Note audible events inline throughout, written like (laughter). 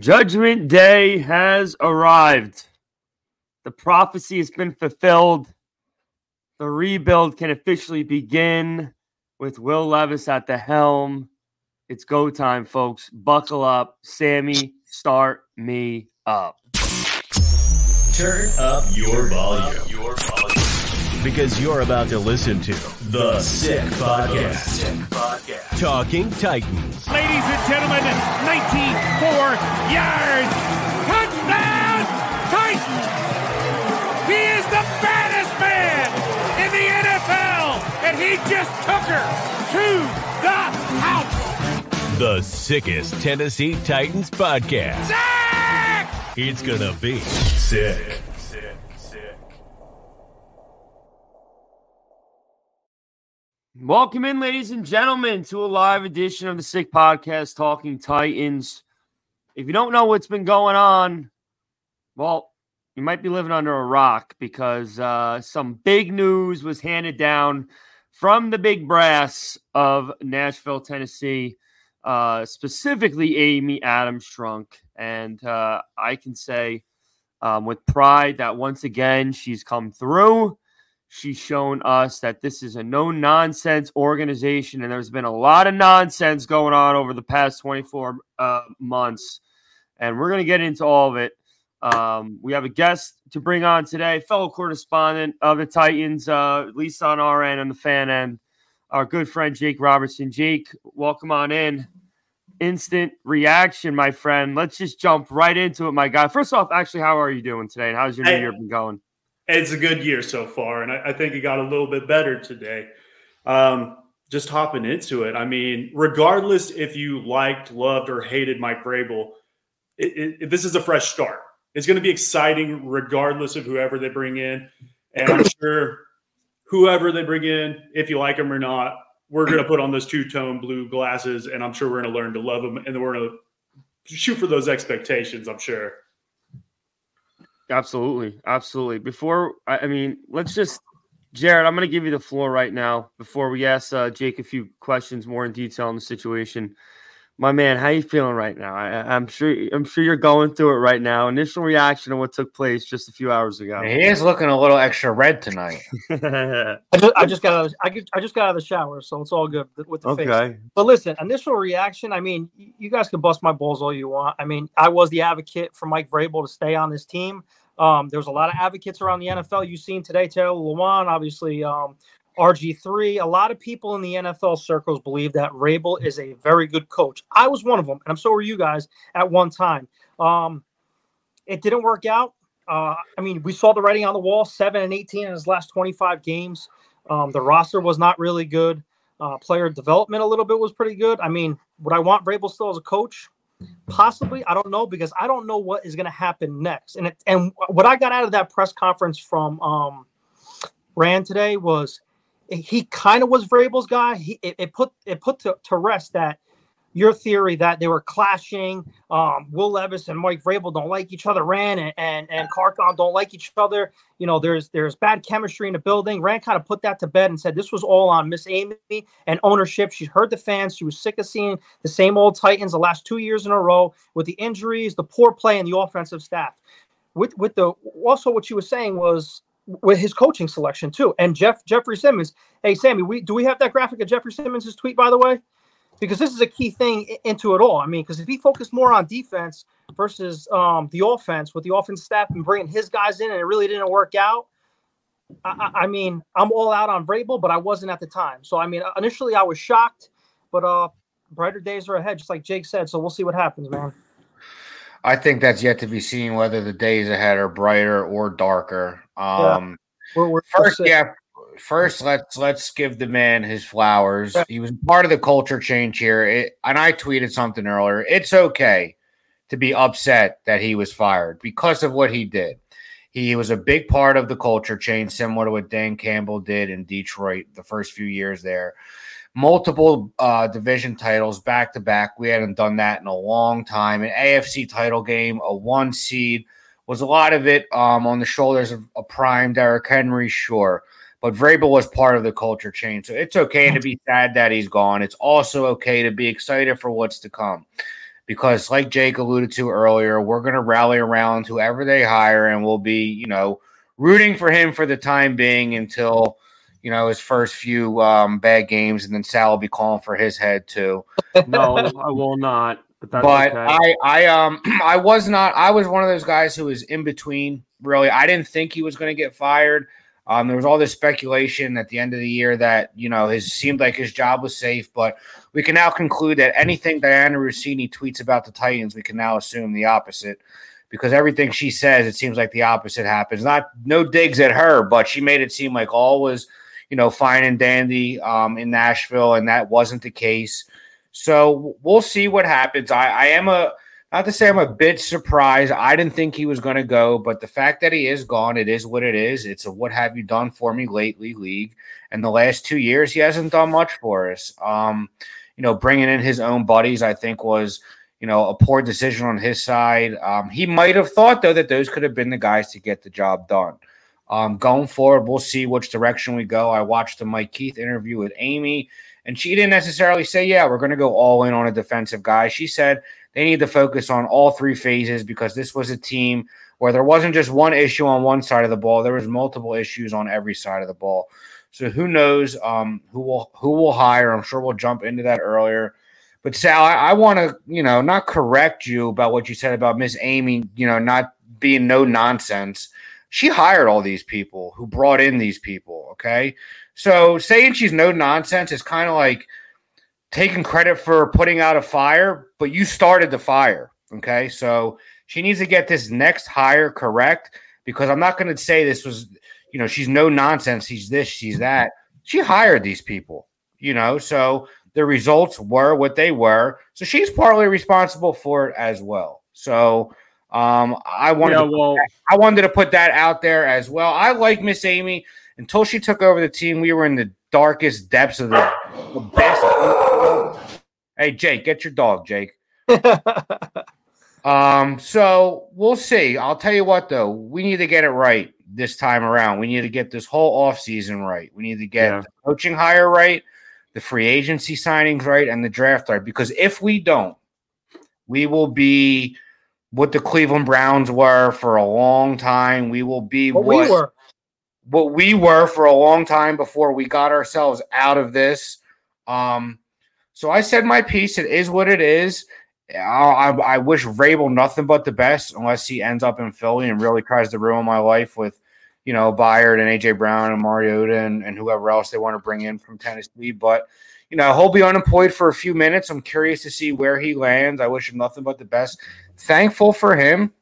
Judgment Day has arrived. The prophecy has been fulfilled. The rebuild can officially begin with Will Levis at the helm. It's go time, folks. Buckle up. Sammy, start me up. Turn up your volume. Your volume. Because you're about to listen to The Sick Podcast. Talking Titans. Ladies and gentlemen, 94 yards. Touchdown, Titans. He is the baddest man in the NFL, and he just took her to the house. The sickest Tennessee Titans podcast. Zach! It's gonna be sick. Sick, sick. Welcome in, ladies and gentlemen, to a live edition of the Sick Podcast Talking Titans. If you don't know what's been going on, well, you might be living under a rock because uh, some big news was handed down from the big brass of Nashville, Tennessee, uh, specifically Amy Adams Strunk. And uh, I can say um, with pride that once again she's come through. She's shown us that this is a no nonsense organization, and there's been a lot of nonsense going on over the past 24 uh, months. And we're going to get into all of it. Um, we have a guest to bring on today, fellow correspondent of the Titans, uh, at least on our end, on the fan end, our good friend Jake Robertson. Jake, welcome on in. Instant reaction, my friend. Let's just jump right into it, my guy. First off, actually, how are you doing today, and how's your new Hey. year been going? It's a good year so far, and I, I think it got a little bit better today. Um, just hopping into it. I mean, regardless if you liked, loved, or hated Mike Vrabel, it, it, this is a fresh start. It's going to be exciting, regardless of whoever they bring in, and I'm (coughs) sure whoever they bring in, if you like them or not, we're going to put on those two tone blue glasses, and I'm sure we're going to learn to love them, and then we're going to shoot for those expectations. I'm sure. Absolutely, absolutely. Before I, I mean, let's just, Jared. I'm going to give you the floor right now before we ask uh, Jake a few questions more in detail on the situation. My man, how you feeling right now? I, I'm sure I'm sure you're going through it right now. Initial reaction to what took place just a few hours ago. He is looking a little extra red tonight. (laughs) I just, I just got out. Of, I, get- I just got out of the shower, so it's all good with the face. okay. But listen, initial reaction. I mean, you guys can bust my balls all you want. I mean, I was the advocate for Mike Vrabel to stay on this team. Um, there was a lot of advocates around the NFL. You've seen today, Taylor Lewan, obviously um, RG3. A lot of people in the NFL circles believe that Vrabel is a very good coach. I was one of them, and I'm so were you guys at one time. Um, it didn't work out. Uh, I mean, we saw the writing on the wall: seven and 18 in his last 25 games. Um, the roster was not really good. Uh, player development a little bit was pretty good. I mean, would I want Vrabel still as a coach? Possibly. I don't know because I don't know what is going to happen next. And it, and what I got out of that press conference from um, Rand today was he kind of was Vrabel's guy. He it, it put it put to, to rest that your theory that they were clashing. Um, Will Levis and Mike Vrabel don't like each other. Rand and and, and Carthon don't like each other. You know, there's there's bad chemistry in the building. Rand kind of put that to bed and said this was all on Miss Amy and ownership. She heard the fans. She was sick of seeing the same old Titans the last two years in a row with the injuries, the poor play, and the offensive staff. With with the also what she was saying was with his coaching selection too. And Jeff Jeffrey Simmons. Hey Sammy, we do we have that graphic of Jeffrey Simmons' tweet by the way? Because this is a key thing into it all. I mean, because if he focused more on defense versus um, the offense with the offense staff and bringing his guys in, and it really didn't work out. I, I- mean, I'm all out on Vrabel, but I wasn't at the time. So I mean, initially I was shocked, but uh, brighter days are ahead, just like Jake said. So we'll see what happens, man. I think that's yet to be seen whether the days ahead are brighter or darker. Um, We're, we're First, yeah. First, let's let's give the man his flowers. He was part of the culture change here, it, and I tweeted something earlier. It's okay to be upset that he was fired because of what he did. He was a big part of the culture change, similar to what Dan Campbell did in Detroit the first few years there. Multiple uh, division titles back to back. We hadn't done that in a long time. An AFC title game, a one seed was a lot of it um, on the shoulders of a prime Derrick Henry, sure. But Vrabel was part of the culture change. So it's okay to be sad that he's gone. It's also okay to be excited for what's to come because, like Jake alluded to earlier, we're going to rally around whoever they hire and we'll be, you know, rooting for him for the time being until, you know, his first few um, bad games. And then Sal will be calling for his head too. No, I will not. But, that's but okay. I, I, um, (clears throat) I was not. I was one of those guys who was in between. Really, I didn't think he was going to get fired. Um, there was all this speculation at the end of the year that you know his seemed like his job was safe, but we can now conclude that anything Dianna Russini tweets about the Titans, we can now assume the opposite because everything she says, it seems like the opposite happens. Not no digs at her, but she made it seem like all was you know fine and dandy um, in Nashville, and that wasn't the case. So we'll see what happens. I, I am a not to say I'm a bit surprised. I didn't think he was going to go, but the fact that he is gone, it is what it is. It's a what have you done for me lately league. And the last two years, he hasn't done much for us. Um, you know, bringing in his own buddies, I think was you know a poor decision on his side. Um, he might have thought though that those could have been the guys to get the job done. Um, going forward, we'll see which direction we go. I watched the Mike Keith interview with Amy, and she didn't necessarily say, "Yeah, we're going to go all in on a defensive guy." She said they need to focus on all three phases because this was a team where there wasn't just one issue on one side of the ball; there was multiple issues on every side of the ball. So who knows um, who will who will hire? I'm sure we'll jump into that earlier. But Sal, I, I want to you know not correct you about what you said about Miss Amy, you know, not being no nonsense. She hired all these people who brought in these people. Okay, so saying she's no nonsense is kind of like taking credit for putting out a fire, but you started the fire. Okay. So she needs to get this next hire correct because I'm not going to say this was, you know, she's no nonsense. She's this, she's that. She hired these people, you know, so the results were what they were. So she's partly responsible for it as well. So um, I wanted, yeah, to, well, I wanted to put that out there as well. I like Miss Amy until she took over the team. We were in the darkest depths of the, the best. Hey, Jake, get your dog, Jake. (laughs) Um, so we'll see. I'll tell you what though, we need to get it right this time around. We need to get this whole offseason right. We need to get Yeah. the coaching hire right, the free agency signings right, and the draft right. Because if we don't, we will be what the Cleveland Browns were for a long time. We will be What what, we were. what we were for a long time before we got ourselves out of this. Um, so I said my piece. It is what it is. I, I, wish Vrabel nothing but the best, unless he ends up in Philly and really tries to ruin my life with, you know, Byard and AJ Brown and Mariota and, and whoever else they want to bring in from Tennessee. But you know, he'll be unemployed for a few minutes. I'm curious to see where he lands. I wish him nothing but the best. Thankful for him,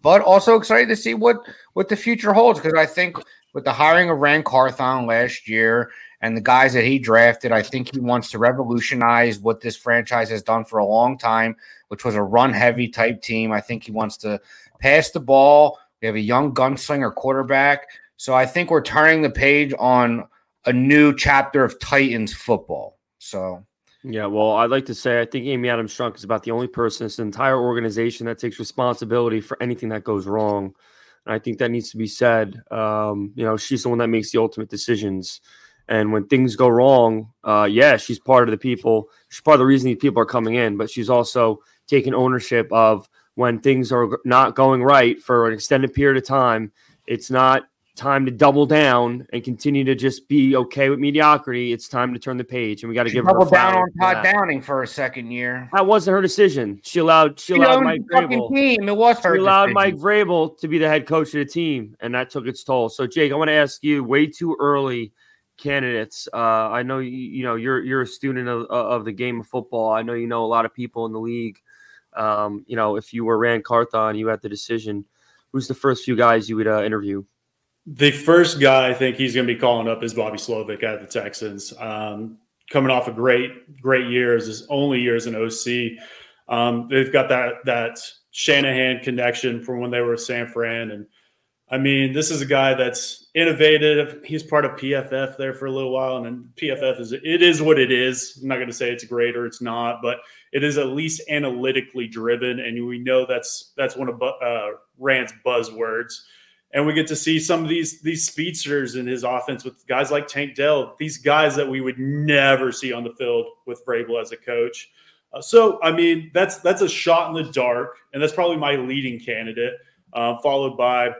but also excited to see what what the future holds because I think with the hiring of Rand Carthon last year and the guys that he drafted, I think he wants to revolutionize what this franchise has done for a long time, which was a run heavy type team. I think he wants to pass the ball. We have a young gunslinger quarterback. So I think we're turning the page on a new chapter of Titans football. So Yeah, well, I'd like to say I think Amy Adams Strunk is about the only person in this entire organization that takes responsibility for anything that goes wrong. And I think that needs to be said. Um, you know, she's the one that makes the ultimate decisions. And when things go wrong, uh, yeah, she's part of the people. She's part of the reason these people are coming in, but she's also taking ownership of when things are not going right for an extended period of time. It's not time to double down and continue to just be okay with mediocrity. It's time to turn the page, and we got to give her doubled down on Todd. Downing for a second year. That wasn't her decision. She allowed she She allowed Mike Vrabel. team. It was She allowed decision. Mike Vrabel to be the head coach of the team, and that took its toll. So, Jake, I want to ask you: way too early candidates. Uh, I know you, you know you're you're a student of, of the game of football. I know you know a lot of people in the league. Um, you know, if you were Rand Carthon, you had the decision. Who's the first few guys you would uh, interview? The first guy I think he's going to be calling up is Bobby Slowik at the Texans. Um, coming off a great, great years, his only years in OC. Um, they've got that that Shanahan connection from when they were at San Fran, and I mean, this is a guy that's innovative. He's part of PFF there for a little while, and then PFF is it is what it is. I'm not going to say it's great or it's not, but it is at least analytically driven, and we know that's that's one of uh, Rand's buzzwords and we get to see some of these these speedsters in his offense with guys like Tank Dell, these guys that we would never see on the field with Vrabel as a coach. Uh, so, I mean, that's that's a shot in the dark, and that's probably my leading candidate, uh, followed by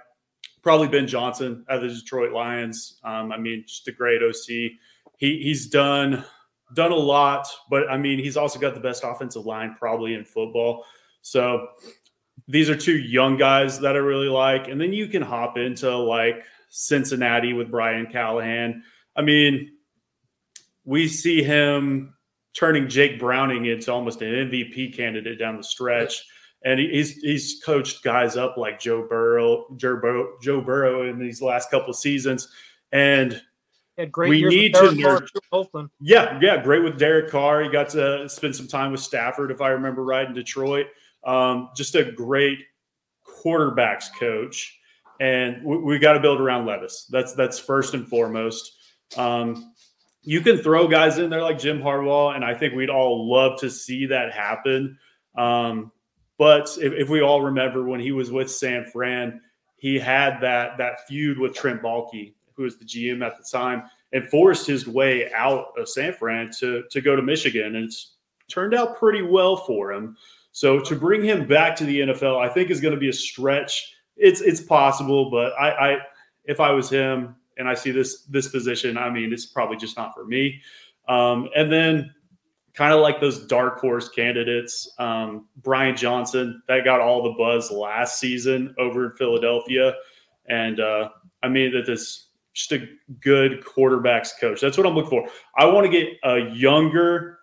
probably Ben Johnson at the Detroit Lions. Um, I mean, just a great OC. He he's done done a lot, but I mean, he's also got the best offensive line probably in football. So these are two young guys that I really like, and then you can hop into like Cincinnati with Brian Callahan. I mean, we see him turning Jake Browning into almost an MVP candidate down the stretch. And he's he's coached guys up like Joe Burrow, Joe Burrow, Joe Burrow in these last couple seasons, and we need to nurture. Yeah, yeah, great with Derek Carr. He got to spend some time with Stafford, if I remember right, in Detroit. Um, just a great quarterbacks coach, and we, we got to build around Levis. That's that's first and foremost. Um, you can throw guys in there like Jim Harbaugh, and I think we'd all love to see that happen. Um, but if, if, we all remember when he was with San Fran, he had that that feud with Trent Baalke, who was the GM at the time, and forced his way out of San Fran to to go to Michigan, and it's turned out pretty well for him. So to bring him back to the NFL, I think is going to be a stretch. It's it's possible, but I, I if I was him, and I see this this position, I mean, it's probably just not for me. Um, and then kind of like those dark horse candidates, um, Brian Johnson, that got all the buzz last season over in Philadelphia, and uh, I mean that this just a good quarterbacks coach. That's what I'm looking for. I want to get a younger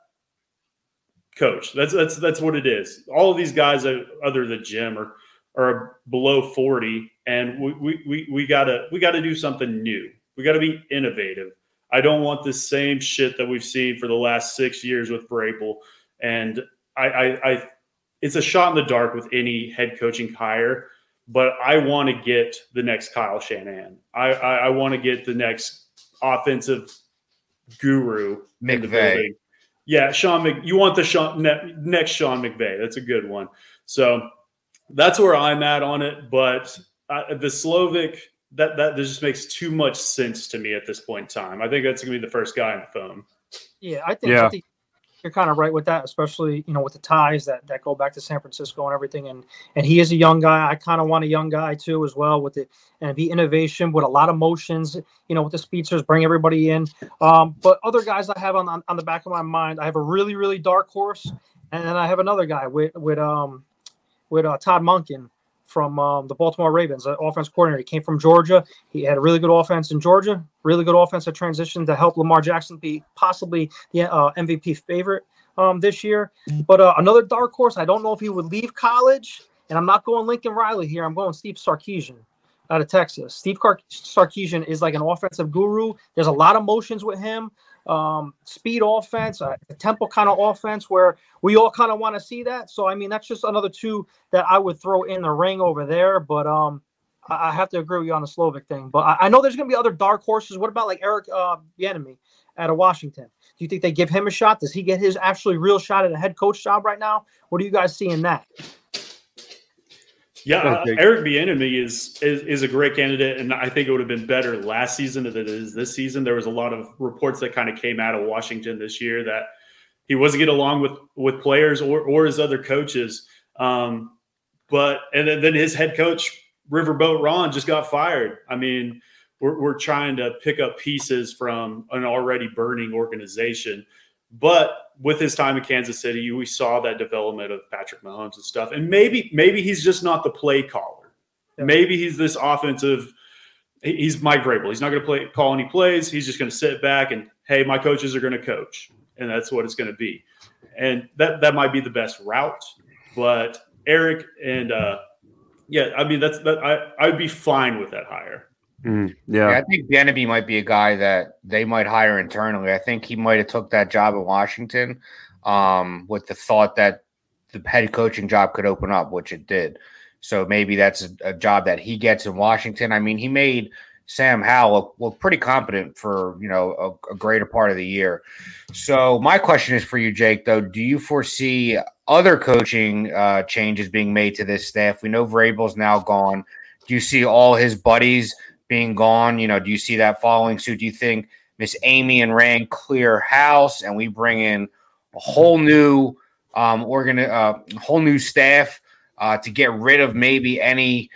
coach. That's that's that's what it is. All of these guys, other than Jim, are are below 40 and we, we, we, we gotta we gotta do something new we gotta be innovative i don't want the same shit that we've seen for the last six years with Vrabel. and I, I, I it's a shot in the dark with any head coaching hire but i want to get the next kyle shanahan i i, I want to get the next offensive guru McVay. yeah sean Mc, you want the sean, next sean mcvay that's a good one so that's where I'm at on it. But uh, the Slowik that that just makes too much sense to me at this point in time. I think that's going to be the first guy on the phone. Yeah, I think, yeah. I think you're kind of right with that, especially you know with the ties that that go back to San Francisco and everything. And and he is a young guy. I kind of want a young guy too as well with it and be innovation with a lot of motions. You know, with the speedsters, bring everybody in. Um, but other guys I have on, on on the back of my mind, I have a really really dark horse, and then I have another guy with with um with uh, Todd Monken from um, the Baltimore Ravens, the offense coordinator. He came from Georgia. He had a really good offense in Georgia, really good offense offensive transition to help Lamar Jackson be possibly the uh, MVP favorite um, this year. But uh, another dark horse, I don't know if he would leave college. And I'm not going Lincoln Riley here. I'm going Steve Sarkisian out of Texas. Steve Sarkisian is like an offensive guru. There's a lot of motions with him um, speed offense, a, a tempo kind of offense where we all kind of want to see that. So I mean, that's just another two that I would throw in the ring over there. But um, I, I have to agree with you on the Slowik thing. But I, I know there's going to be other dark horses. What about like Eric uh, Bieniemy out of Washington? Do you think they give him a shot? Does he get his actually real shot at a head coach job right now? What do you guys see in that? Yeah, uh, Eric Bieniemy is, is is a great candidate, and I think it would have been better last season than it is this season. There was a lot of reports that kind of came out of Washington this year that he wasn't getting along with with players or or his other coaches. Um, but and then, then his head coach Riverboat Ron just got fired. I mean, we're we're trying to pick up pieces from an already burning organization. But with his time in Kansas City, we saw that development of Patrick Mahomes and stuff. And maybe maybe he's just not the play caller. Yeah. Maybe he's this offensive. He's Mike Vrabel. He's not going to play call any plays. He's just going to sit back and hey, my coaches are going to coach, and that's what it's going to be. And that that might be the best route. But Eric and uh, yeah, I mean that's that I I'd be fine with that hire. Mm, yeah. yeah. I think Bieniemy might be a guy that they might hire internally. I think he might have took that job in Washington um, with the thought that the head coaching job could open up, which it did. So maybe that's a, a job that he gets in Washington. I mean, he made Sam Howell look, look pretty competent for you know a, a, greater part of the year. So my question is for you, Jake. Though, do you foresee other coaching uh, changes being made to this staff? We know Vrabel's now gone. Do you see all his buddies? Being gone, you know, do you see that following suit? Do you think Miss Amy and Rand clear house and we bring in a whole new um, organ, uh, whole new staff uh, to get rid of maybe any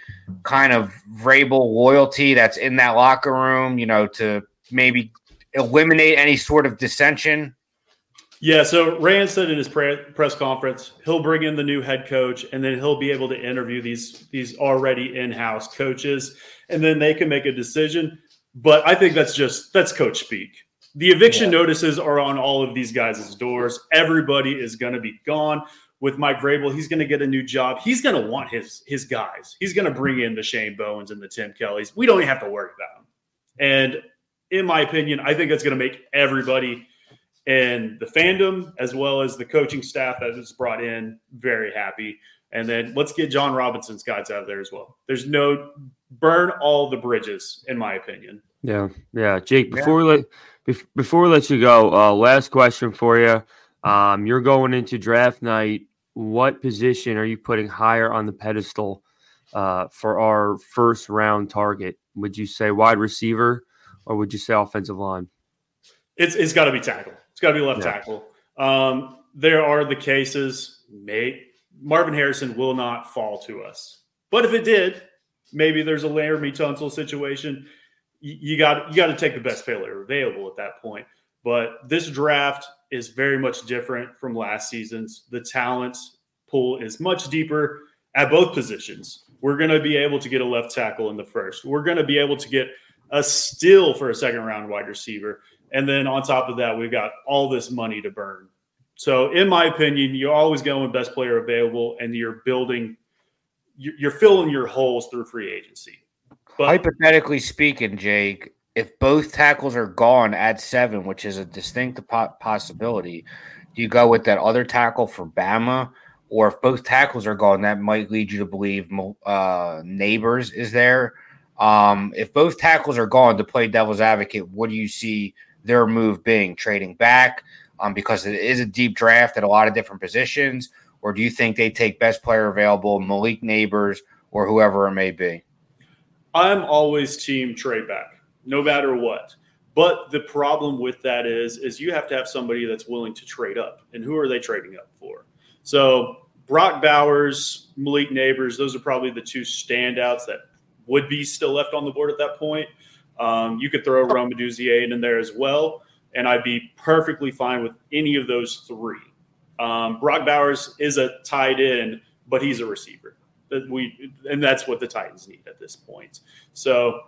kind of Vrabel loyalty that's in that locker room. You know, to maybe eliminate any sort of dissension. Yeah, so Rand said in his press conference, he'll bring in the new head coach, and then he'll be able to interview these these already in-house coaches, and then they can make a decision. But I think that's just that's coach speak. The eviction yeah. notices are on all of these guys' doors. Everybody is going to be gone. With Mike Vrabel, he's going to get a new job. He's going to want his his guys. He's going to bring in the Shane Bowens and the Tim Kellys. We don't even have to worry about them. And in my opinion, I think that's going to make everybody and the fandom as well as the coaching staff that is brought in very happy. And then let's get Jon Robinson's guys out of there as well. There's no burn all the bridges, in my opinion. Yeah, yeah, Jake. Before yeah. we let before we let you go, uh, last question for you. Um, you're going into draft night. What position are you putting higher on the pedestal uh, for our first round target? Would you say wide receiver, or would you say offensive line? It's it's got to be tackle. Got to be left yeah. tackle. Um, there are the cases. May Marvin Harrison will not fall to us, but if it did, maybe there's a Laremy Tunsil situation. You, you got you got to take the best player available at that point. But this draft is very much different from last season's. The talent pool is much deeper at both positions. We're going to be able to get a left tackle in the first. We're going to be able to get a steal for a second round wide receiver. And then on top of that, we've got all this money to burn. So, in my opinion, you're always go with best player available, and you're building, you're filling your holes through free agency. But, Hypothetically speaking, Jake, if both tackles are gone at seven, which is a distinct possibility, do you go with that other tackle for Bama? Or if both tackles are gone, that might lead you to believe uh, Nabers is there. Um, if both tackles are gone to play devil's advocate, what do you see their move being trading back um, because it is a deep draft at a lot of different positions? Or do you think they take best player available, Malik Nabers, or whoever it may be? I'm always team trade back, no matter what. But the problem with that is, is you have to have somebody that's willing to trade up. And who are they trading up for? So Brock Bowers, Malik Nabers, those are probably the two standouts that would be still left on the board at that point. Um, you could throw Rome Odunze in there as well, and I'd be perfectly fine with any of those three. Um, Brock Bowers is a tight end, but he's a receiver. We and that's what the Titans need at this point. So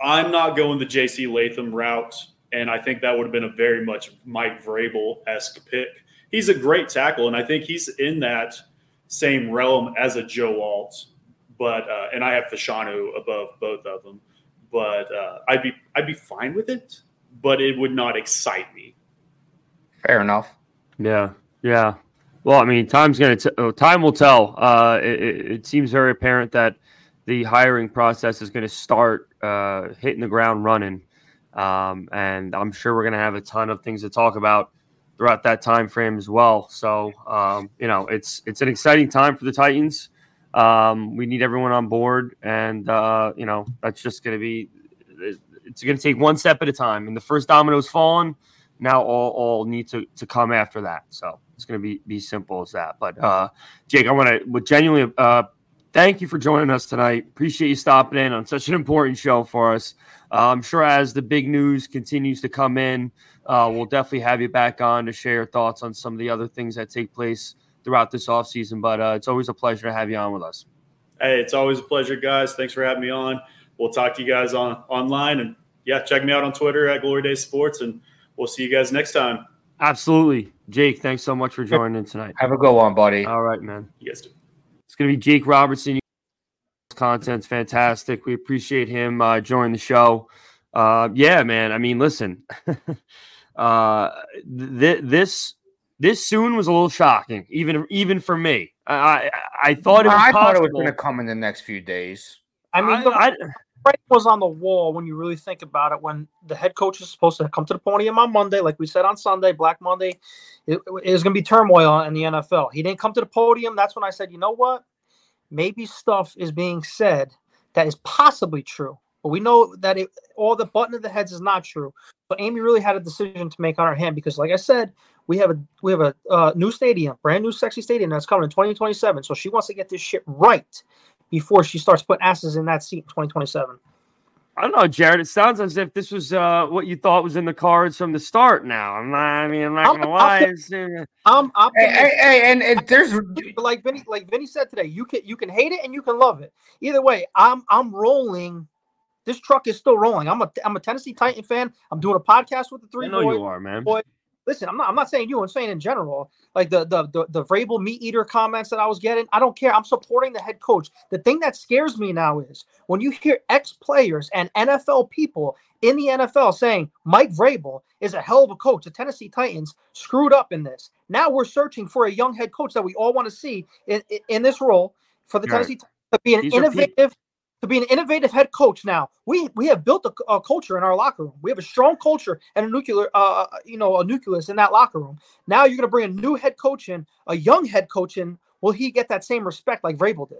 I'm not going the J.C. Latham route, and I think that would have been a very much Mike Vrabel esque pick. He's a great tackle, and I think he's in that same realm as a Joe Alt. But uh, and I have Fashanu above both of them but uh, I'd be I'd be fine with it, but it would not excite me. Fair enough. Yeah, yeah. Well, I mean, time's gonna t- oh, time will tell. Uh, it, it, seems very apparent that the hiring process is going to start uh, hitting the ground running, um, and I'm sure we're going to have a ton of things to talk about throughout that time frame as well. So, um, you know, it's it's an exciting time for the Titans. Um, we need everyone on board, and uh, you know that's just going to be. It's going to take one step at a time, and the first domino's fallen. Now all all need to to come after that. So it's going to be be simple as that. But uh, Jake, I want to genuinely uh, thank you for joining us tonight. Appreciate you stopping in on such an important show for us. Uh, I'm sure as the big news continues to come in, uh, we'll definitely have you back on to share your thoughts on some of the other things that take place throughout this offseason. But uh, it's always a pleasure to have you on with us. Hey, it's always a pleasure, guys. Thanks for having me on. We'll talk to you guys on online and yeah, check me out on Twitter at Glory Day Sports, and we'll see you guys next time. Absolutely, Jake. Thanks so much for joining in tonight. Have a good one, buddy. All right, man. You guys do. It's gonna be Jake Robertson. Content's fantastic. We appreciate him uh, joining the show. Uh, yeah, man. I mean, listen. (laughs) uh, th- this this soon was a little shocking, even even for me. I I, I thought it was I possible. thought it was going to come in the next few days. I mean, I, I, was on the wall when you really think about it. When the head coach is supposed to come to the podium on Monday, like we said on Sunday, Black Monday, it, it was going to be turmoil in the NFL. He didn't come to the podium. That's when I said, you know what? Maybe stuff is being said that is possibly true. But we know that it, all the button of the heads is not true. But Amy really had a decision to make on her hand because, like I said, We have a we have a uh, new stadium, brand new sexy stadium that's coming in 2027. So she wants to get this shit right before she starts putting asses in that seat in 2027. I don't know, Jared. It sounds as if this was uh, what you thought was in the cards from the start. Now, I'm not. I mean, I'm not I'm- gonna I'm- lie. It's, uh, I'm Hey, hey, hey, and, and there's like Vinny, like Vinny said today, you can you can hate it and you can love it. Either way, I'm I'm rolling. This truck is still rolling. I'm a I'm a Tennessee Titan fan. I'm doing a podcast with the three. I three know boys. you are, man. boy. Listen, I'm not I'm not saying you. I'm saying in general, like the the the, the Vrabel meat eater comments that I was getting. I don't care. I'm supporting the head coach. The thing that scares me now is when you hear ex players and NFL people in the NFL saying Mike Vrabel is a hell of a coach. The Tennessee Titans screwed up in this. Now we're searching for a young head coach that we all want to see in, in, in this role for the Right. Tennessee Titans to be an These innovative to be an innovative head coach now. We we have built a, a culture in our locker room. We have a strong culture and a nuclear uh you know a nucleus in that locker room. Now you're going to bring a new head coach in, a young head coach in. Will he get that same respect like Vrabel did?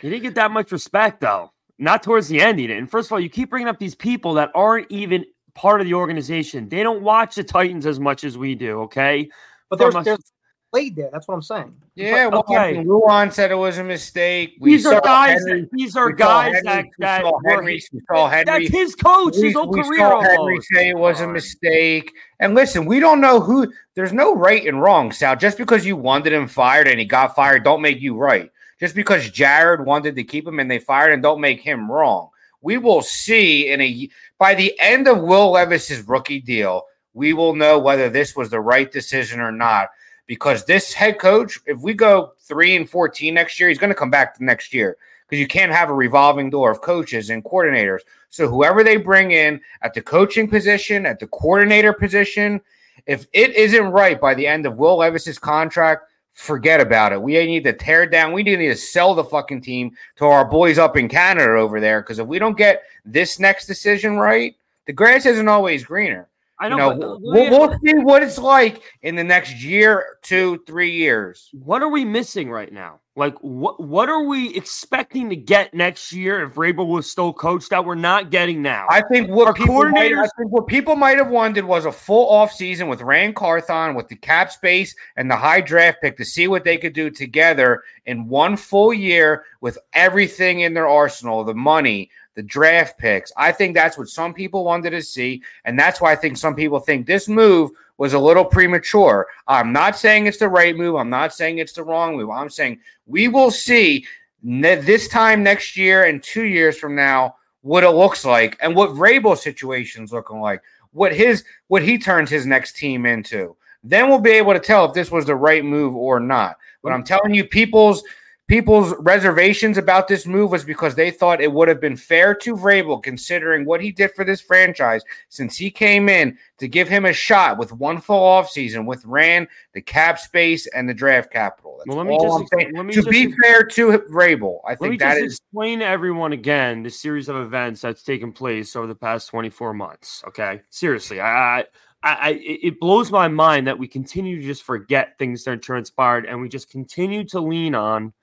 He didn't get that much respect, though. Not towards the end, he didn't. First of all, you keep bringing up these people that aren't even part of the organization. They don't watch the Titans as much as we do. Okay, But From there's a- there's played there. That's what I'm saying. yeah. Well, okay. Lewan said it was a mistake. We these are guys. Henry- that, these are guys Henry- that we that saw Henry- we saw Henry- that's his coach, we, his whole we career. saw Henry almost. say it was a mistake. And listen, we don't know who. There's no right and wrong, Sal. Just because you wanted him fired and he got fired, don't make you right. Just because Jared wanted to keep him and they fired him, don't make him wrong. We will see in a by the end of Will Levis's rookie deal, we will know whether this was the right decision or not. Because this head coach, if we go three and fourteen next year, he's going to come back next year because you can't have a revolving door of coaches and coordinators. So whoever they bring in at the coaching position, at the coordinator position, if it isn't right by the end of Will Levis's contract, forget about it. We need to tear down. We need to sell the fucking team to our boys up in Canada over there. Because if we don't get this next decision right, the grass isn't always greener. I You know. know, but we'll, we'll see what it's like in the next year, two, three years. what are we missing right now? Like, what what are we expecting to get next year if Vrabel was still coached that we're not getting now? I think what Our people might, I think what people might have wanted was a full off season with Rand Carthon with the cap space and the high draft pick to see what they could do together in one full year with everything in their arsenal, the money, the draft picks. I think that's what some people wanted to see, and that's why I think some people think this move was a little premature. I'm not saying it's the right move. I'm not saying it's the wrong move. I'm saying we will see this time next year and two years from now what it looks like and what Vrabel's situation's looking like, what his what he turns his next team into. Then we'll be able to tell if this was the right move or not. But I'm telling you, people's people's reservations about this move was because they thought it would have been fair to Vrabel, considering what he did for this franchise since he came in to give him a shot with one full offseason with Rand, the cap space, and the draft capital. That's Well, let me all just- I'm saying. let me to just be fair to Vrabel, I Let me think that just is explain to everyone again the series of events that's taken place over the past 24 months. Okay, seriously, I, I, I, it blows my mind that we continue to just forget things that transpired, and we just continue to lean on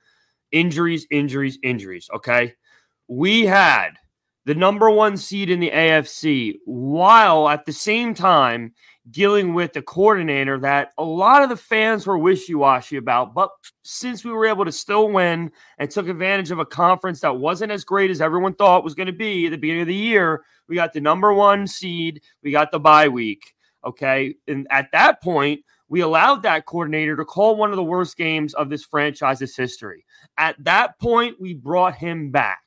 injuries, injuries, injuries. Okay, we had the number one seed in the AFC, while at the same time dealing with a coordinator that a lot of the fans were wishy-washy about, but since we were able to still win and took advantage of a conference that wasn't as great as everyone thought was going to be at the beginning of the year. We got the number one seed, we got the bye week. Okay. And at that point, we allowed that coordinator to call one of the worst games of this franchise's history. At that point, we brought him back.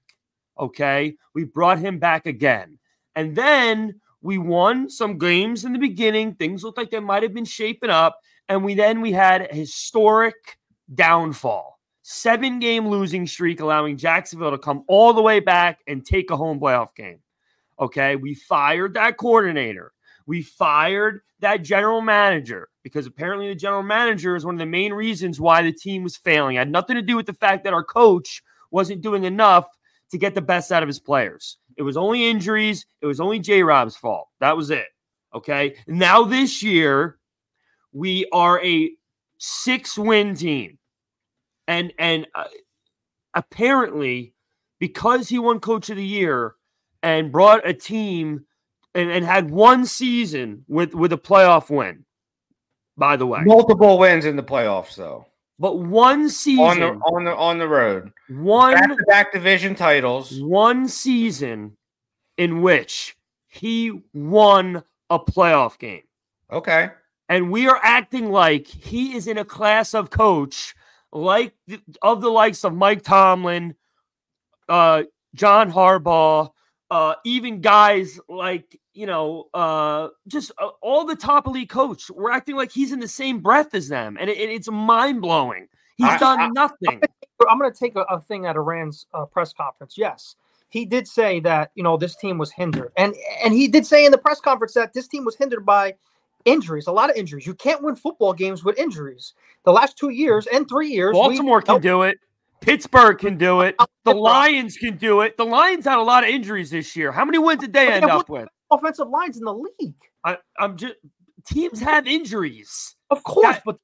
Okay. We brought him back again. And then we won some games in the beginning. Things looked like they might have been shaping up. And we then we had a historic downfall. Seven game losing streak, allowing Jacksonville to come all the way back and take a home playoff game. Okay. We fired that coordinator. We fired that general manager because apparently the general manager is one of the main reasons why the team was failing. It had nothing to do with the fact that our coach wasn't doing enough to get the best out of his players. It was only injuries. It was only J Rob's fault. That was it. Okay. Now this year, we are a six win team. And, and uh, apparently, because he won coach of the year and brought a team and, and had one season with, with a playoff win, by the way. Multiple wins in the playoffs, though. But one season On the on the on the road, one back division titles. one season in which he won a playoff game. Okay, And we are acting like he is in a class of coach like of the likes of Mike Tomlin, uh, John Harbaugh, uh, even guys like you know, uh, just uh, all the top elite coach. We're acting like he's in the same breath as them, and it, it's mind blowing. He's I- done I- nothing. I'm going to take a, a thing at Rand's uh, press conference. Yes, he did say that you know this team was hindered, and and he did say in the press conference that this team was hindered by injuries, a lot of injuries. You can't win football games with injuries. The last two years and three years, we- Baltimore can do it. Pittsburgh can do it. The Lions can do it. The Lions had a lot of injuries this year. How many wins did they end up with? offensive lines in the league. I, I'm just teams have injuries. Of course, That- but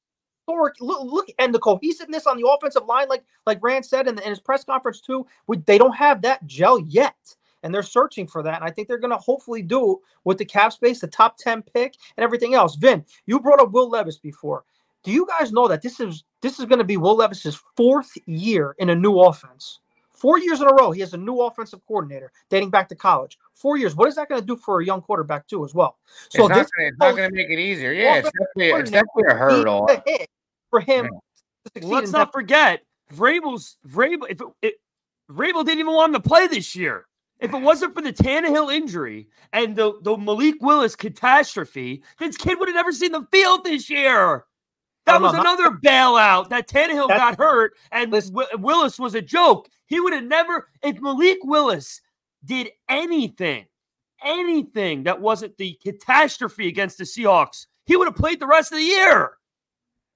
historic look, look and the cohesiveness on the offensive line, like like Rand said in, the, in his press conference too, we, they don't have that gel yet, and they're searching for that. And I think they're going to hopefully do with the cap space, the top ten pick, and everything else. Vin, you brought up Will Levis before. Do you guys know that this is this is going to be Will Levis's fourth year in a new offense? Four years in a row, he has a new offensive coordinator dating back to college. Four years. What is that going to do for a young quarterback too, as well? So it's not, this gonna, it's not gonna make it easier. Yeah, it's definitely it's definitely a hurdle. a for him Yeah. to. Let's in not forget Vrabel's Vrabel. If it, it, Vrabel didn't even want him to play this year. If it wasn't for the Tannehill injury and the, the Malik Willis catastrophe, this kid would have never seen the field this year. That was not- another bailout. That Tannehill That- got hurt and Wi- Willis was a joke. He would have never, if Malik Willis did anything, anything that wasn't the catastrophe against the Seahawks, he would have played the rest of the year.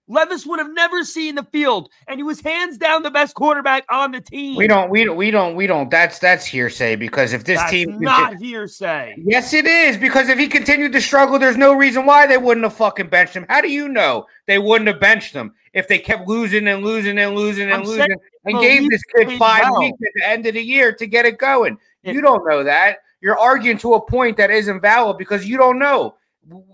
Levis would have never seen the field, and he was hands down the best quarterback on the team. We don't we don't we don't we don't that's that's hearsay because if this That's team not hearsay. Yes, it is because if he continued to struggle, there's no reason why they wouldn't have fucking benched him. How do you know they wouldn't have benched him if they kept losing and losing and losing and I'm losing and gave this kid five well. weeks at the end of the year to get it going? It- you don't know that. You're arguing to a point that isn't valid because you don't know.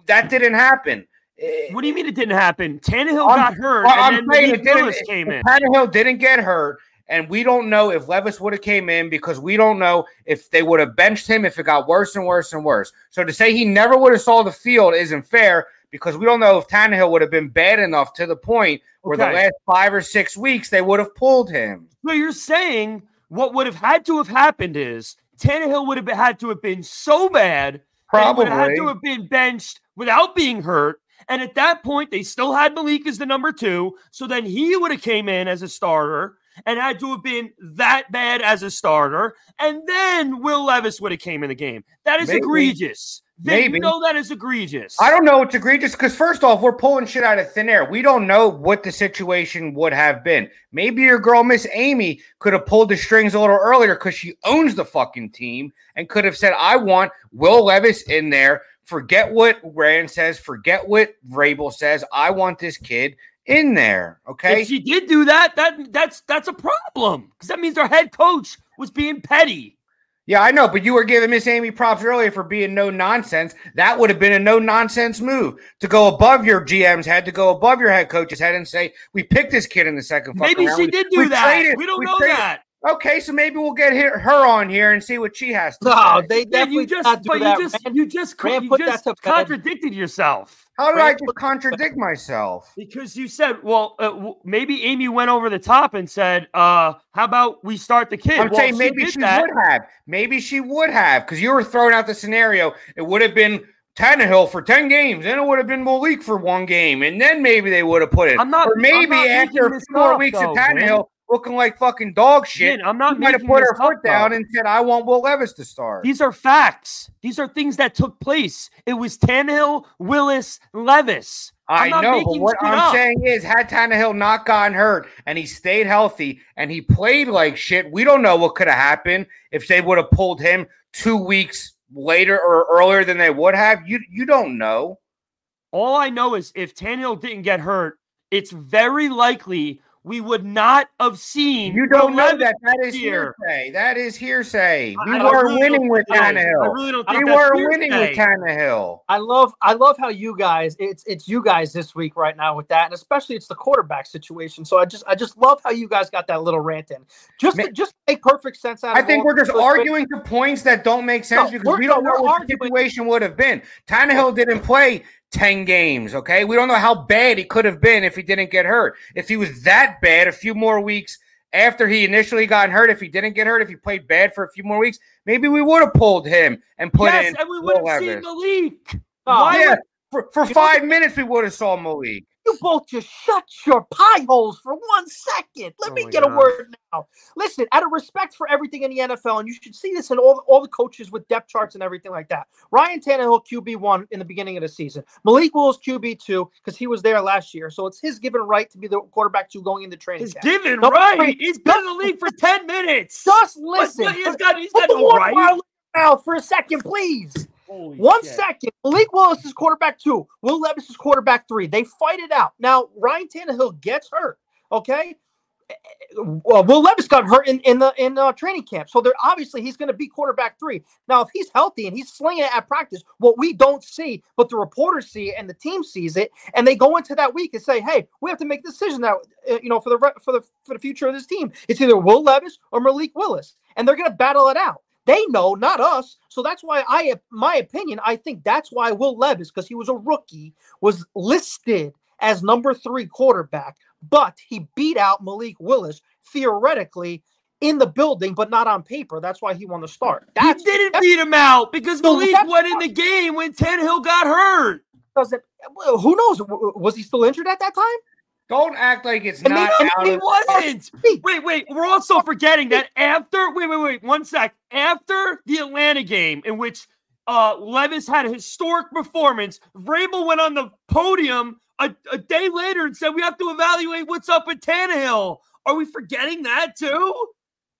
That didn't happen. Eh, What do you mean it didn't happen? Tannehill I'm- got hurt, well, I'm then saying Malik it didn't- Willis came in. Tannehill didn't get hurt, and we don't know if Levis would have came in because we don't know if they would have benched him if it got worse and worse and worse. So to say he never would have saw the field isn't fair because we don't know if Tannehill would have been bad enough to the point where the last five or six weeks they would have pulled him. So you're saying what would have had to have happened is Tannehill would have had to have been so bad that he would have had Probably. to have been benched without being hurt. And at that point, they still had Malik as the number two. So then he would have came in as a starter and had to have been that bad as a starter. And then Will Levis would have came in the game. That is Maybe. egregious. Vin, Maybe. Know that is egregious. I don't know it's egregious because first off, we're pulling shit out of thin air. We don't know what the situation would have been. Maybe your girl Miss Amy could have pulled the strings a little earlier because she owns the fucking team and could have said, "I want Will Levis in there." Forget what Rand says. Forget what Vrabel says. I want this kid in there. Okay. If she did do that, that that's that's a problem because that means our head coach was being petty. Yeah, I know, but you were giving Miss Amy props earlier for being no nonsense. That would have been a no nonsense move to go above your GM's head, to go above your head coach's head, and say, "We picked this kid in the second Maybe she We- did do we that. traded- we don't we know traded- that. Okay, so maybe we'll get her, her on here and see what she has to say. No, say. they Man, definitely you just, not do but that. you just, Rand. you just, Rand you put just that to bed. contradicted yourself How did I just contradict myself? because you said, well, uh, w- maybe Amy went over the top and said, uh, "How about we start the kid?" I'm Well, saying maybe did she would have. Maybe she would have because you were throwing out the scenario. It would have been Tannehill for 10 games, then it would have been Malik for one game, and then maybe they would have put it. I'm not- or I'm maybe not after making a this few more up, weeks though, of man. Looking like fucking dog shit, I'm not might have put her foot down though. and said, I want Will Levis to start. These are facts. These are things that took place. It was Tannehill, Willis, Levis. I know, but what I'm up. saying is, had Tannehill not gotten hurt and he stayed healthy and he played like shit, we don't know what could have happened if they would have pulled him two weeks later or earlier than they would have. You you don't know. All I know is if Tannehill didn't get hurt, it's very likely we would not have seen. You don't know that. That is year. hearsay. That is hersay. We I- I were really winning with that is. I really don't We think that's were winning with hearsay. Tannehill. I love I love how you guys it's it's you guys this week right now with that and especially it's the quarterback situation. So I just I just love how you guys got that little rant in. Just to, just make perfect sense out I think we're just arguing to points that don't make sense No, because we're- don't no, know what the situation would have been. Tannehill didn't play 10 games, okay? We don't know how bad he could have been if he didn't get hurt. If he was that bad a few more weeks after he initially got hurt, if he didn't get hurt, if he played bad for a few more weeks, maybe we would have pulled him and put yes, in and we would have seen. Malik. Oh, Yeah, for, for five minutes we would have saw Malik. You both just shut your pie holes for one second. Let Oh me get a word now. Listen, out of respect for everything in the NFL, and you should see this in all, all the coaches with depth charts and everything like that. Ryan Tannehill QB one in the beginning of the season. Malik Willis QB two because he was there last year, so it's his given right to be the quarterback two going into training He's camp. given No, right. wait, He's been in the league for ten minutes. Just listen. what- he's Put- got. He's got the no right. bottle in your mouth for a second, please. Holy One shit. second. Malik Willis is quarterback two. Will Levis is quarterback three. They fight it out. Now, Ryan Tannehill gets hurt. Okay. Well, Will Levis got hurt in, in the in uh, training camp, so they're obviously he's going to be quarterback three. Now, if he's healthy and he's slinging it at practice, what we don't see, but the reporters see it and the team sees it, and they go into that week and say, "Hey, we have to make a decision now, uh, you know, for the for the for the future of this team. It's either Will Levis or Malik Willis, and they're going to battle it out." They know, not us. So that's why I, my opinion, I think that's why Will Levis, because he was a rookie, was listed as number three quarterback, but he beat out Malik Willis theoretically in the building, but not on paper. That's why he won the start. That's he didn't beat him out because No, Malik went in the game when Tannehill got hurt. doesn't. Who knows? Was he still injured at that time? Don't act like it's And not maybe out He wasn't. Wait, wait. We're also forgetting that after. Wait, wait, wait. One sec. After the Atlanta game, in which uh, Levis had a historic performance, Vrabel went on the podium a, a day later and said, "We have to evaluate what's up with Tannehill." Are we forgetting that too?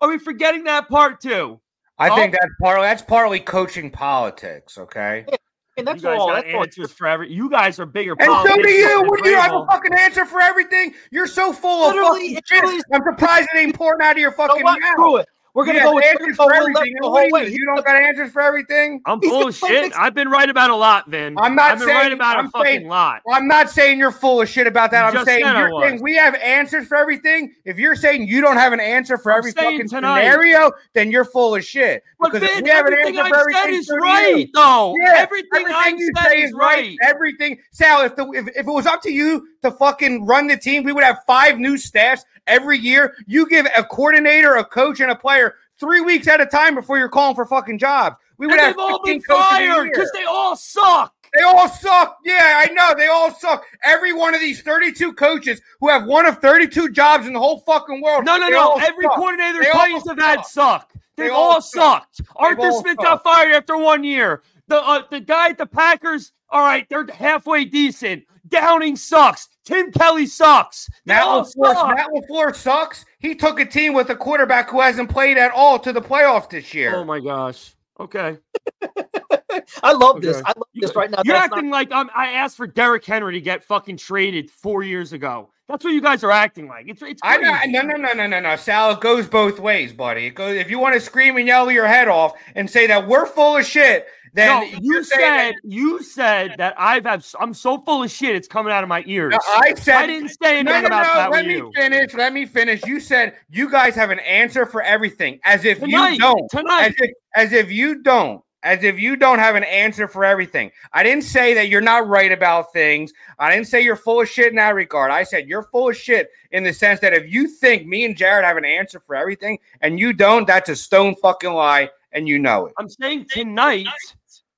Are we forgetting that part too? I Oh. think that's partly that's partly coaching politics, okay? And that's you guys all. got That's all. answers for every. You guys are bigger. Problems. And so do you. than What do you have a fucking answer for everything? You're so full of fucking shit. is- I'm surprised it ain't pouring out of your fucking what? mouth. Screw it. We're gonna You go have with we're answers for everything. The whole way. you, don't got answers for everything? I'm (laughs) He's full of shit. perfect- I've been right about a lot, Vin. I'm not I've been saying- right about I'm a fucking saying- lot. I'm not saying you're full of shit about that. You I'm saying you're saying we have answers for everything. If you're saying you don't have an answer for I'm every fucking tonight- scenario, then you're full of shit. But Because Vin, we have an everything answer I've for everything, said is right, you. though. Yeah, everything, I've you said say is is right. Everything, Sal. If the if, if it was up to you to fucking run the team, we would have five new staffs every year. You give a coordinator, a coach, and a player three weeks at a time before you're calling for fucking jobs. We would And have all been fired because they all suck. They all suck. Yeah, I know. They all suck. Every one of these 32 coaches who have one of 32 jobs in the whole fucking world. No, no, no. Every suck. coordinator They Titans have had suck. They've They all all suck. sucked. Arthur all Smith got fired after one year. The uh, the guy at the Packers, all right, they're halfway decent. Downing sucks. Tim Kelly sucks. They Matt all LaFleur, suck. Matt LaFleur sucks. He took a team with a quarterback who hasn't played at all to the playoffs this year. Oh my gosh. Okay. (laughs) I love this. I love this right now. You're That's not- acting like um, I asked for Derrick Henry to get fucking traded four years ago. That's what you guys are acting like. It's it's I crazy. know, no, no, no, no, no, no, Sal. It goes both ways, buddy. It goes. If you want to scream and yell your head off and say that we're full of shit, then No, you said you said that I've have I'm so full of shit. It's coming out of my ears. No, I said I didn't say anything No, no, about no. that Let with me you. finish. Let me finish. You said you guys have an answer for everything, as if Tonight, you don't. tonight. As if, as if you don't. As if you don't have an answer for everything. I didn't say that you're not right about things. I didn't say you're full of shit in that regard. I said you're full of shit in the sense that if you think me and Jared have an answer for everything and you don't, that's a stone fucking lie, and you know it. I'm saying tonight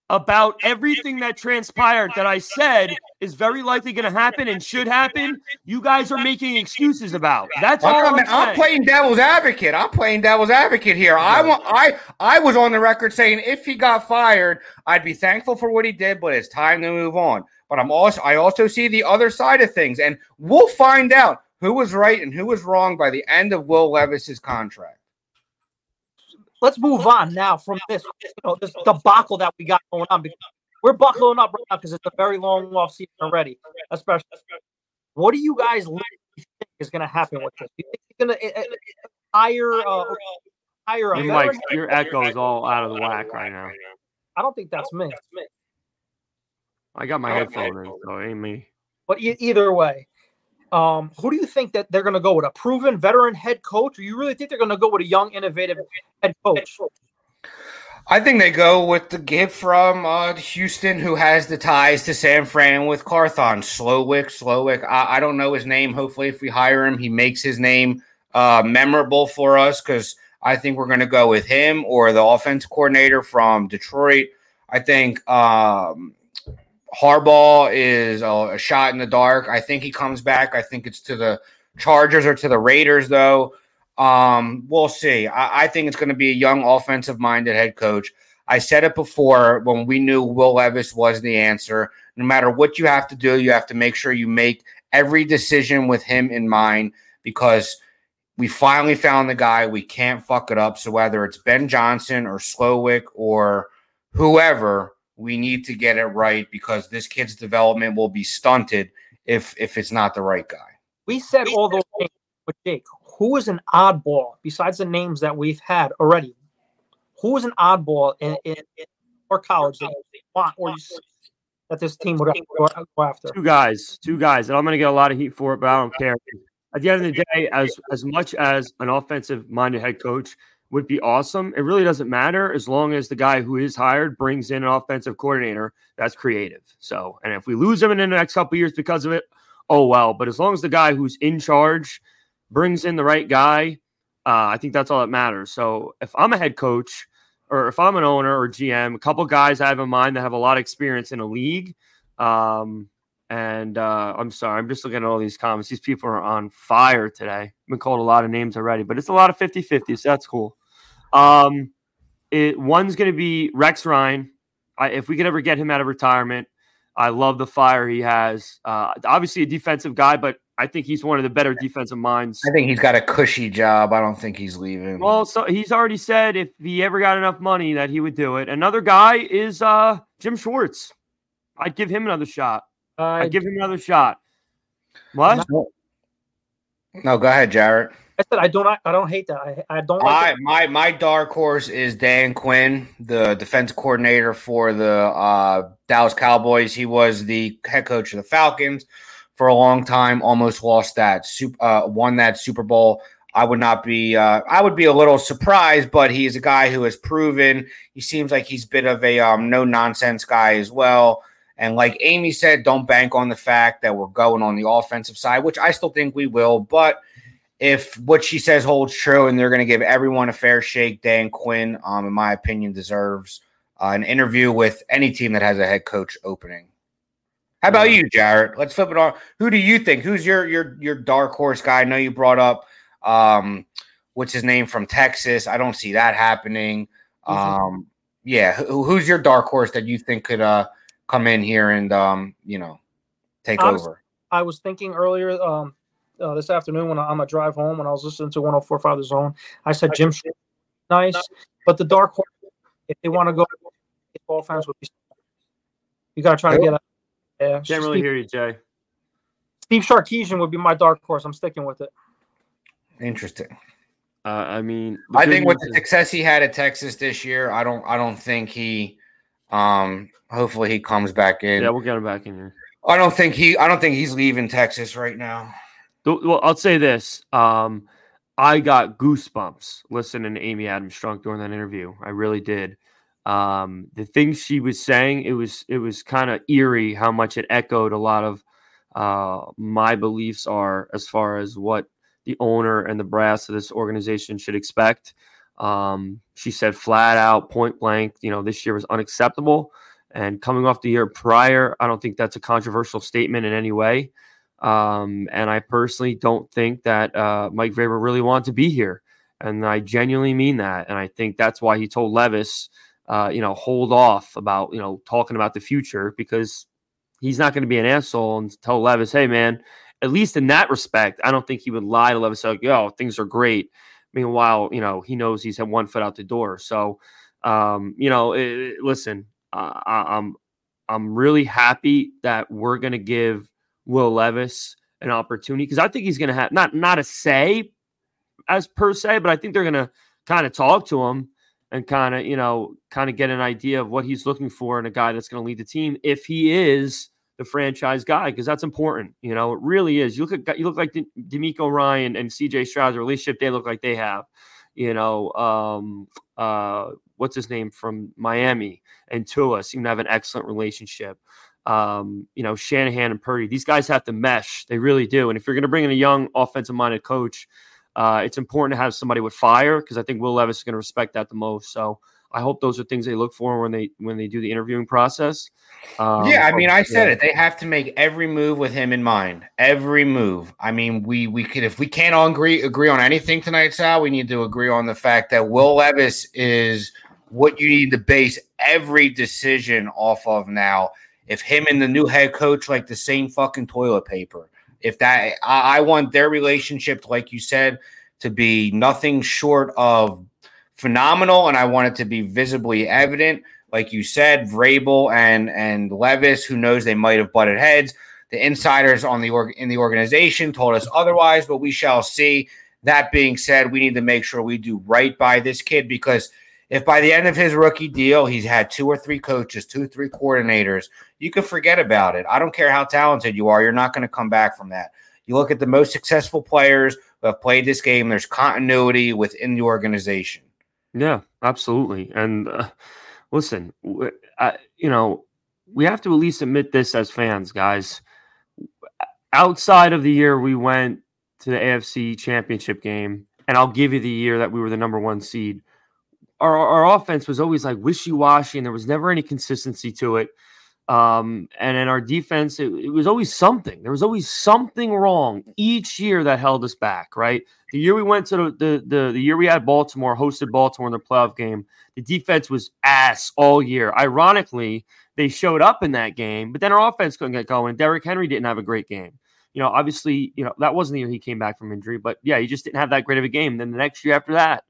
about everything that transpired that I said is very likely going to happen and should happen. You guys are making excuses about. That's all I'm, I'm, I'm playing devil's advocate. I'm playing devil's advocate here. I want. I I was on the record saying if he got fired, I'd be thankful for what he did, but it's time to move on. But I'm also I also see the other side of things, and we'll find out who was right and who was wrong by the end of Will Levis's contract. Let's move on now from this, you know, this debacle that we got going on. Because we're buckling up right now because it's a very long off season already. Especially, what do you guys think is going to happen with this? Do you think he's going to uh, hire uh, hire a Your, your echo is all out of the whack right now. I don't think that's me. I got my headphones in, so it ain't me. But e- either way, um, who do you think that they're going to go with? A proven veteran head coach, or you really think they're going to go with a young, innovative head coach? I think they go with the gift from uh, Houston, who has the ties to San Fran with Carthon. Slowik, Slowik. I, I don't know his name. Hopefully, if we hire him, he makes his name uh, memorable for us because I think we're going to go with him or the offensive coordinator from Detroit. I think um, Harbaugh is a, a shot in the dark. I think he comes back. I think it's to the Chargers or to the Raiders, though. Um, we'll see. I, I think it's going to be a young offensive minded head coach. I said it before when we knew Will Levis was the answer. No matter what you have to do, you have to make sure you make every decision with him in mind because we finally found the guy. We can't fuck it up. So whether it's Ben Johnson or Slowik or whoever, we need to get it right because this kid's development will be stunted if if it's not the right guy. We said all those names, but Jake, who is an oddball besides the names that we've had already? Who is an oddball in, in, in or college that you want or you that this team would go go after? Two guys, two guys, and I'm going to get a lot of heat for it, but I don't care. At the end of the day, as as much as an offensive minded head coach would be awesome, it really doesn't matter as long as the guy who is hired brings in an offensive coordinator that's creative. So, and if we lose him in the next couple years because of it, oh well. But as long as the guy who's in charge brings in the right guy, uh, I think that's all that matters. So if I'm a head coach or if I'm an owner or GM, a couple guys I have in mind that have a lot of experience in a league. Um, and uh, I'm sorry, I'm just looking at all these comments. These people are on fire today. I've been called a lot of names already, but it's a lot of 50 50, so that's cool. Um, it, one's going to be Rex Ryan. I, if we could ever get him out of retirement, I love the fire he has. Uh, obviously, a defensive guy, but I think he's one of the better defensive minds. I think he's got a cushy job. I don't think he's leaving. Well, so he's already said if he ever got enough money that he would do it. Another guy is uh, Jim Schwartz. I'd give him another shot. I, I'd give him another shot. What? no, go ahead, Jarrett. I said I don't. I don't hate that. I, I don't My like. it. my my dark horse is Dan Quinn, the defense coordinator for the uh, Dallas Cowboys. He was the head coach of the Falcons for a long time. Almost lost that, sup- uh, won that Super Bowl. I would not be. Uh, I would be a little surprised, but he's a guy who has proven. He seems like he's a bit of a um, no nonsense guy as well. And like Amy said, don't bank on the fact that we're going on the offensive side, which I still think we will. But if what she says holds true and they're going to give everyone a fair shake, Dan Quinn, um, in my opinion, deserves uh, an interview with any team that has a head coach opening. How about you, Jarrett? Let's flip it on. Who do you think? Who's your your your dark horse guy? I know you brought up um, what's his name from Texas. I don't see that happening. Um, yeah, who, who's your dark horse that you think could uh, come in here and um, you know take Honestly, over? I was thinking earlier um, uh, this afternoon when I, on my drive home when I was listening to 104.5 The Zone. I said Jim, Schwartz, nice, but the dark horse, if they want to go baseball fans would be. You got to try to get a. Yeah, Can't really hear you, Jay. Steve Sarkisian would be my dark horse. I'm sticking with it. Interesting. Uh, I mean, I think with the success he had at Texas this year, I don't I don't think he um hopefully he comes back in. yeah, we'll get him back in here. I don't think he I don't think he's leaving Texas right now. Well, I'll say this. Um, I got goosebumps listening to Amy Adams Strunk during that interview. I really did. Um, the things she was saying, it was it was kind of eerie how much it echoed a lot of uh, my beliefs are as far as what the owner and the brass of this organization should expect. Um, she said flat out, point blank, you know, this year was unacceptable. And coming off the year prior, I don't think that's a controversial statement in any way. Um, and I personally don't think that uh, Mike Vrabel really wanted to be here. And I genuinely mean that. And I think that's why he told Levis, uh, you know, hold off about, you know, talking about the future because he's not going to be an asshole and tell Levis, hey, man, at least in that respect, I don't think he would lie to Levis, like, yo, things are great. Meanwhile, you know, he knows he's had one foot out the door. So, um, you know, eh, listen, uh, I, I'm I'm really happy that we're going to give Will Levis an opportunity because I think he's going to have not not a say as per se, but I think they're going to kind of talk to him and kind of you know kind of get an idea of what he's looking for in a guy that's going to lead the team if he is the franchise guy because that's important. You know, it really is. You look at you look like DeMeco Ryan and CJ Stroud, relationship they look like they have. You know, um, uh, what's his name from Miami and Tua seem to have an excellent relationship. Um, you know, Shanahan and Purdy, these guys have to mesh. They really do. And if you're going to bring in a young offensive minded coach, uh, it's important to have somebody with fire because I think Will Levis is going to respect that the most. So I hope those are things they look for when they when they do the interviewing process. Um, yeah, I mean, I said yeah. it. They have to make every move with him in mind. Every move. I mean, we we could if we can't all agree agree on anything tonight, Sal, we need to agree on the fact that Will Levis is what you need to base every decision off of now. If him and the new head coach like the same fucking toilet paper, if that I, I want their relationship, like you said, to be nothing short of phenomenal, and I want it to be visibly evident. Like you said, Vrabel and and Levis, who knows they might have butted heads. The insiders on the org- in the organization told us otherwise, but we shall see. That being said, we need to make sure we do right by this kid because if by the end of his rookie deal he's had two or three coaches, two or three coordinators, you can forget about it. I don't care how talented you are, you're not going to come back from that. You look at the most successful players who have played this game, there's continuity within the organization. Yeah, absolutely. And uh, listen, I, you know, we have to at least admit this as fans, guys. Outside of the year we went to the AFC championship game, and I'll give you the year that we were the number one seed. Our, our offense was always like wishy washy, and there was never any consistency to it. Um, and in our defense, it, it, was always something. There was always something wrong each year that held us back, right? The year we went to the, the, the, the year we had Baltimore, hosted Baltimore in the playoff game, the defense was ass all year. Ironically, they showed up in that game, but then our offense couldn't get going. Derrick Henry didn't have a great game. You know, obviously, you know, that wasn't the year he came back from injury, but yeah, he just didn't have that great of a game. Then the next year after that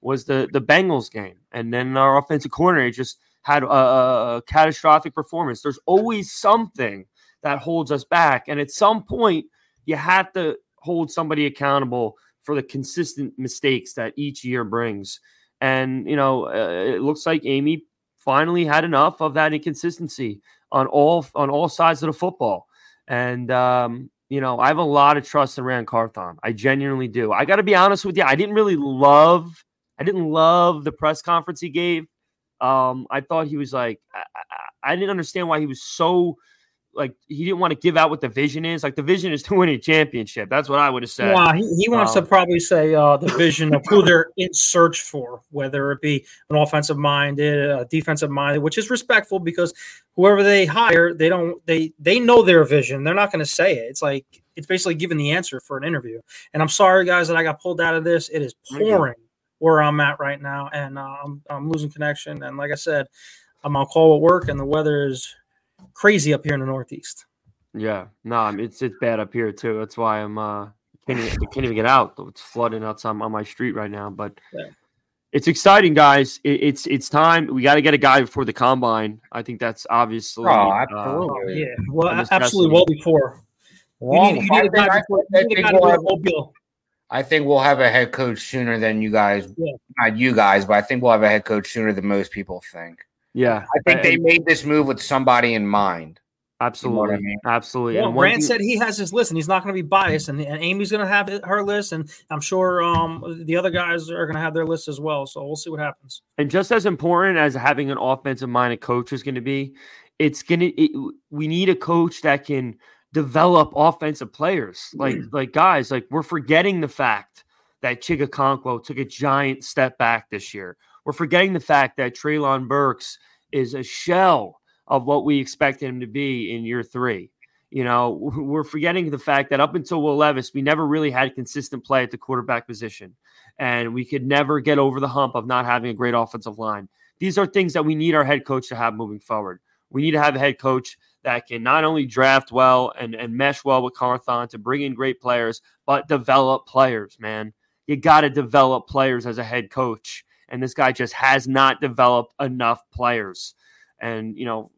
was the the Bengals game. And then our offensive coordinator just – had a, a catastrophic performance. There's always something that holds us back. And at some point, you have to hold somebody accountable for the consistent mistakes that each year brings. And, you know, uh, it looks like Amy finally had enough of that inconsistency on all on all sides of the football. And um, you know, I have a lot of trust in Rand Carthon. I genuinely do. I got to be honest with you. I didn't really love. I didn't love the press conference he gave. Um, I thought he was like, I, I, didn't understand why he was so like he didn't want to give out what the vision is. Like the vision is to win a championship. That's what I would have said. Yeah, he, he wants um, to probably say uh, the vision of who (laughs) they're in search for, whether it be an offensive minded, a defensive minded, which is respectful because whoever they hire, they don't they they know their vision. They're not going to say it. It's like it's basically giving the answer for an interview. And I'm sorry, guys, that I got pulled out of this. It is pouring where I'm at right now, and uh, I'm I'm losing connection. And like I said, I'm on call at work, and the weather is crazy up here in the Northeast. Yeah, no, it's it's bad up here too. That's why I'm uh can't even, can't even get out. It's flooding outside on my street right now, but. Yeah. It's exciting, guys. It, it's it's time. We got to get a guy before the combine. I think that's obviously. Oh, uh, absolutely. Uh, yeah. Well, absolutely. Well before. Well, you need, you need a guy before. You need a guy before I think we'll have a head coach sooner than you guys. Yeah. Not you guys, but I think we'll have a head coach sooner than most people think. Yeah, I think they made this move with somebody in mind. Absolutely, you know I mean? absolutely. Well, Rand said he has his list, and he's not going to be biased, and, and Amy's going to have her list, and I'm sure um, the other guys are going to have their list as well. So we'll see what happens. And just as important as having an offensive minded coach is going to be, it's going to. We need a coach that can develop offensive players. Like mm. like guys, like we're forgetting the fact that Chig Okonkwo took a giant step back this year. We're forgetting the fact that Treylon Burks is a shell of what we expected him to be in year three. You know, we're forgetting the fact that up until Will Levis, we never really had consistent play at the quarterback position. And we could never get over the hump of not having a great offensive line. These are things that we need our head coach to have moving forward. We need to have a head coach that can not only draft well and, and mesh well with Carthon to bring in great players, but develop players, man. You got to develop players as a head coach. And this guy just has not developed enough players. And, you know,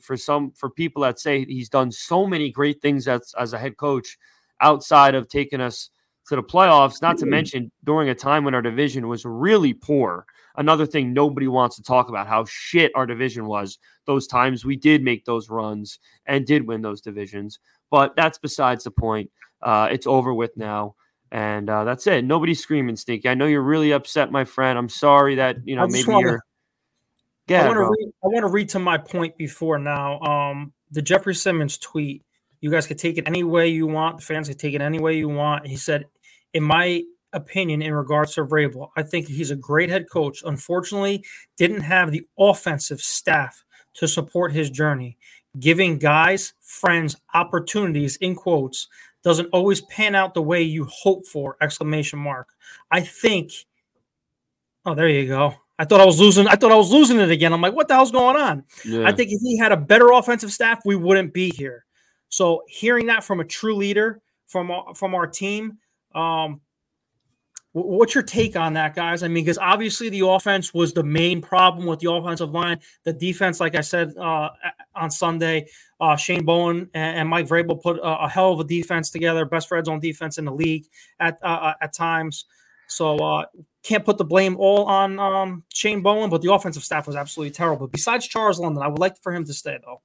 for some, for people that say he's done so many great things as, as a head coach, outside of taking us to the playoffs, not to mm. mention during a time when our division was really poor. Another thing nobody wants to talk about how shit our division was those times we did make those runs and did win those divisions. But that's besides the point. Uh, it's over with now. And uh, that's it. Nobody's screaming, Stinky. I know you're really upset, my friend. I'm sorry that, you know, maybe wanna, you're. Yeah, I want to read, I want to read to my point before now. Um, the Jeffrey Simmons tweet. You guys could take it any way you want. The fans could take it any way you want. He said, in my opinion, in regards to Vrabel, I think he's a great head coach. Unfortunately, didn't have the offensive staff to support his journey. Giving guys, friends, opportunities in quotes doesn't always pan out the way you hope for! Exclamation mark. I think. Oh, there you go. I thought I was losing. I thought I was losing it again. I'm like, what the hell's going on? Yeah. I think if he had a better offensive staff, we wouldn't be here. So hearing that from a true leader from from our team, um, What's your take on that, guys? I mean, because obviously the offense was the main problem with the offensive line. The defense, like I said uh, on Sunday, uh, Shane Bowen and, Mike Vrabel put a, a, hell of a defense together, best red zone defense in the league at uh, uh at times. So uh, can't put the blame all on um, Shane Bowen, but the offensive staff was absolutely terrible. Besides Charles London, I would like for him to stay though.